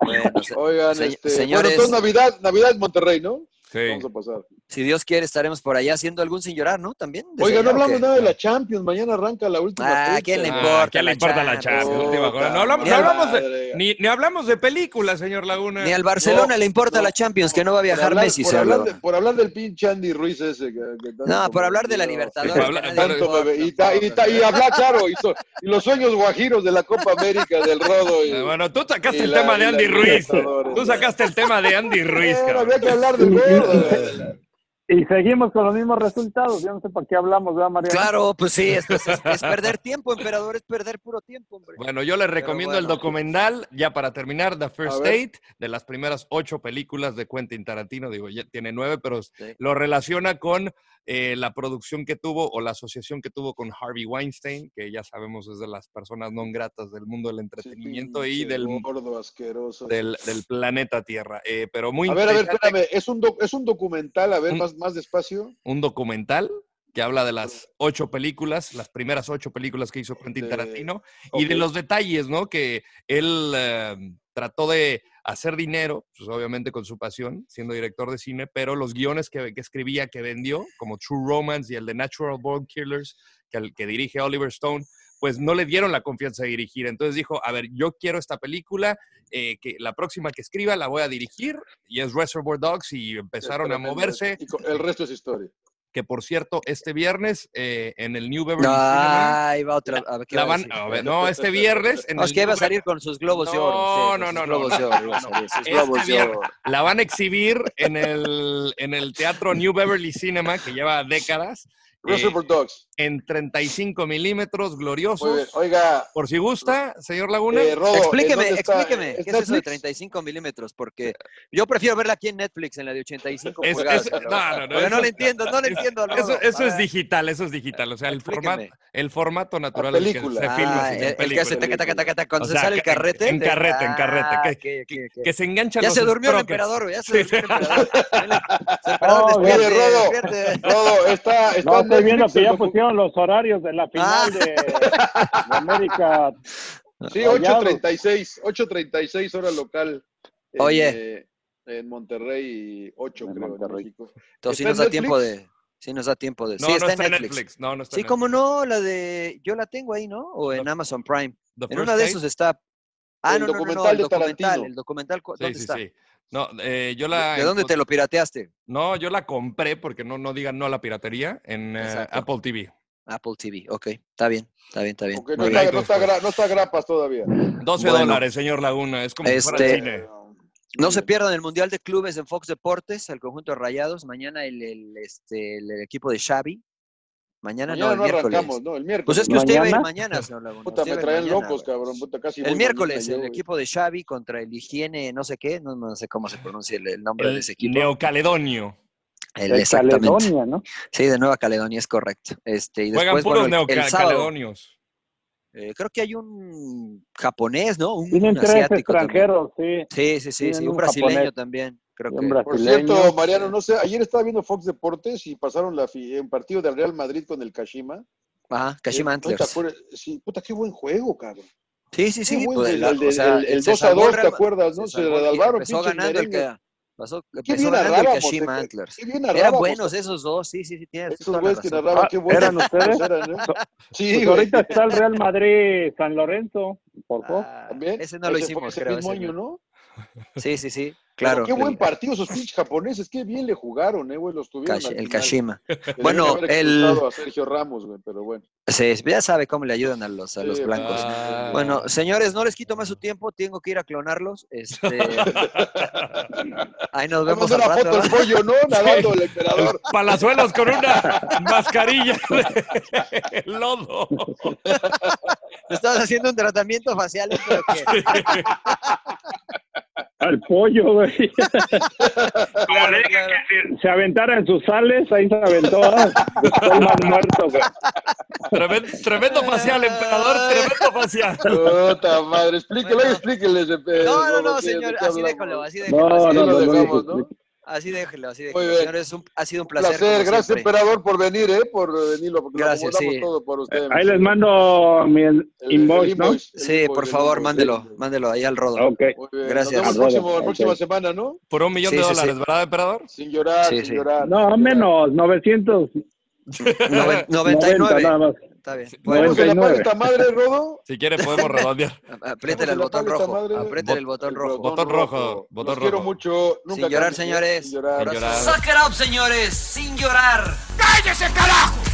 bueno, se- Oigan, se- este, señores, bueno, entonces Navidad, Navidad en Monterrey, ¿no? Sí. Vamos a pasar. si Dios quiere, estaremos por allá haciendo algún sin llorar, ¿no? También. Oiga, no allá, ¿o hablamos nada de la Champions. Mañana arranca la última. Ah, fecha. ¿quién le Ah, importa? ¿quién le importa la Champions? Puta Última jornada. No hablamos, Ni no hablamos de, ni, ni hablamos de películas, señor Laguna. Ni al Barcelona No, le importa no. la Champions, que no va a Por viajar hablar, Messi, por, hablar de- por hablar del pinche Andy Ruiz ese. Que, que tanto No, por hablar de la. Libertadores. Y, y, hablar, claro, y, so- y los sueños guajiros de la Copa América del Rodo. Y, Bueno, tú sacaste el la- tema de la Andy Ruiz. Tú ¿no? sacaste el tema de Andy Ruiz, había que hablar güey. Y seguimos con los mismos resultados. Yo no sé para qué hablamos, ¿verdad, Mariano? Claro, pues sí, es, es- es perder tiempo, emperador, es perder puro tiempo, hombre. Bueno, yo les recomiendo el documental, ya para terminar, The First. Date, de las primeras ocho películas de Quentin Tarantino. Digo, ya tiene nueve, pero Sí. lo relaciona con eh, la producción que tuvo o la asociación que tuvo con Harvey Weinstein, que ya sabemos es de las personas no gratas del mundo del entretenimiento y del, gordo asqueroso. del, del planeta Tierra. Eh, pero muy A ver, a ver, espérame. Es un, doc- es un documental, a ver, Un- más, más despacio. un documental que habla de las ocho películas, las primeras ocho películas que hizo Quentin De- Tarantino y de los detalles, ¿no? Que él eh, trató de hacer dinero, pues obviamente con su pasión, siendo director de cine, pero los guiones que, que escribía, que vendió, como True Romance y el de Natural Born Killers, que, el, que dirige Oliver Stone, pues no le dieron la confianza de dirigir. Entonces dijo, a ver, yo quiero esta película, eh, que la próxima que escriba la voy a dirigir, y es Reservoir Dogs, y empezaron a moverse Y el resto es historia. Que por cierto, este viernes eh, en el New Beverly Cinema, No, ahí va otra. A ver, ¿qué la van, a ver, no, este viernes en No, es que iba a salir con sus globos de oro. no, no, no, globos no, de Este oro. la van a exhibir en el, en el teatro New Beverly Cinema, que lleva décadas. Eh, en 35 milímetros, gloriosos. Oiga, Por si gusta, señor Laguna. eh, Rodo, ¿en Explíqueme, está? explíqueme, ¿Es ¿qué es eso de Netflix? 35 milímetros? Porque yo prefiero verla aquí en Netflix, en la de 85 Es- pulgadas. es- pero- no, no, no, porque no eso- le entiendo, no le entiendo. Eso, eso es digital, eso es digital. O sea, el formato, Explíqueme. el formato natural el que película. se filma. Ah, sí, el, en el que hace película. taca, taca, taca, taca, cuando O se sale el en- carrete. En carrete, en carrete. Ah, que, ok. que se enganchan Ya los se durmió el emperador, ya se durmió el emperador. *laughs* Rodo. Rodo, está, estoy viendo que ya pusieron los horarios de la final Ah. de, de América. Sí, Rayados. 8.36, 8.36 hora local. Oye. eh, en Monterrey, 8 En creo, Monterrey. en México. Entonces sí ¿Está nos da tiempo de... Sí nos da tiempo de... No, sí, no está, está en Netflix. No, no está Sí, como no, la de... Yo la tengo ahí, ¿no? O en The- Amazon Prime. En una de esos está... Ah, El no, no, no, no, documental el de documental. Tarantino. El documental, Sí, ¿dónde sí, está? sí. No, eh, yo la. ¿De dónde te lo pirateaste? No, yo la compré porque no, no digan no a la piratería en eh. Apple TV. Apple TV, ok. Está bien, está bien, está bien. Aunque no está, bien. no, está gra- no está grapas todavía. 12 Bueno. dólares, señor Laguna. Es como si fuera Este- el cine. No se pierdan el Mundial de Clubes en Fox Deportes, el conjunto de Rayados. Mañana el, el, este, el equipo de Xavi. Mañana, Mañana no, el no miércoles. arrancamos, ¿no? El Pues miércoles. es que usted va a ir ¿Mañana? señor Laguna. Puta, usted me traen mañana, locos, cabrón. Puta, casi El miércoles, el equipo de Xavi contra el Higiene, no sé qué, no, no sé cómo se pronuncia el, el nombre de El ese equipo. Neocaledonio. El- de exactamente. Caledonia, ¿no? Sí, de Nueva Caledonia, es correcto. Este, y Juegan después, puros bueno, el- el neocaledonios. eh, creo que hay un japonés, ¿no? Un Tienen tres asiático también. sí. Sí, sí, sí, un un brasileño japonés. también, creo que. Por cierto, Mariano, no sé, ayer estaba viendo Fox Deportes y pasaron la fi- un partido del Real Madrid con el Kashima. Ajá, Kashima Eh, ¿no te Antlers. acuerdas? Sí, puta, qué buen juego, cabrón. Sí, sí, sí. buen pues, el, la- el de- o sea, el- el se 2 a salvó 2, el ¿te acuerdas? no? se Se salvaron, empezó ganando el que pasó, Qué empezó bien ganando el Kashima eh, Antlers. qué bien Eran buenos esos dos, sí, sí, sí, tienes Esos güeyes que narraban, Ah, qué buenos ¿eran ustedes? *laughs* eran, ¿eh? Sí, Pues ahorita está el Real Madrid San Lorenzo, por favor. Ah, También. ese no lo hicimos, ese creo. mismo ese año, no. Sí, sí, sí, *laughs* Pero claro. qué buen partido esos pinches japoneses, qué bien le jugaron, eh, güey, los tuvieron Kash- al el. Kashima. *laughs* Bueno, el- a Sergio Ramos, güey, pero bueno. Sí, ya sabe cómo le ayudan a los, a los Sí, blancos. Ah. Bueno, señores, no les quito más su tiempo, tengo que ir a clonarlos. Este, *laughs* ahí nos vemos mandó al una rato. foto el pollo, ¿no? Nadando el emperador. Palazuelos con una mascarilla de lodo. Estabas haciendo un tratamiento facial, ¿eh? pero que Al pollo, güey. *laughs* claro, claro. Se aventara en sus sales, ahí se aventó. Estoy más muerto, güey. Tremendo, tremendo facial, emperador, tremendo facial. Puta madre, explíquele, Bueno. No, no, no, Rodo, ¿qué- señor, así déjalo, así No, déjalo. no, así no, lo dejamos, no. Así déjelo, así Muy déjelo. bien. Señores, un- ha sido un Un placer. placer, gracias siempre. emperador por venir, ¿eh? Por venirlo, porque lo Gracias, sí. todo por usted. Ahí les mando mi El- el invoice, ¿no? el Sí, invoice, por favor, invoice. mándelo, mándelo ahí al rodo. Ok. Muy bien. Gracias. Nos vemos próximo, próxima semana, ¿no? Por un millón Sí, de sí, dólares, sí. ¿verdad, emperador? Sin llorar, Sí, sin llorar. No, sin llorar. menos, 900. Noven- 90 99. nada más. Está bien. ¿Podemos que la pague 99. esta madre, Rodo? *laughs* Si quiere, podemos redondear. Apriétale el botón paga rojo. Apriétale el botón rojo. Botón rojo, botón Los quiero rojo. mucho. Nunca Sin llorar, señores. Sin llorar. Sin llorar. Suck it up, señores, sin llorar. ¡Cállese, carajo!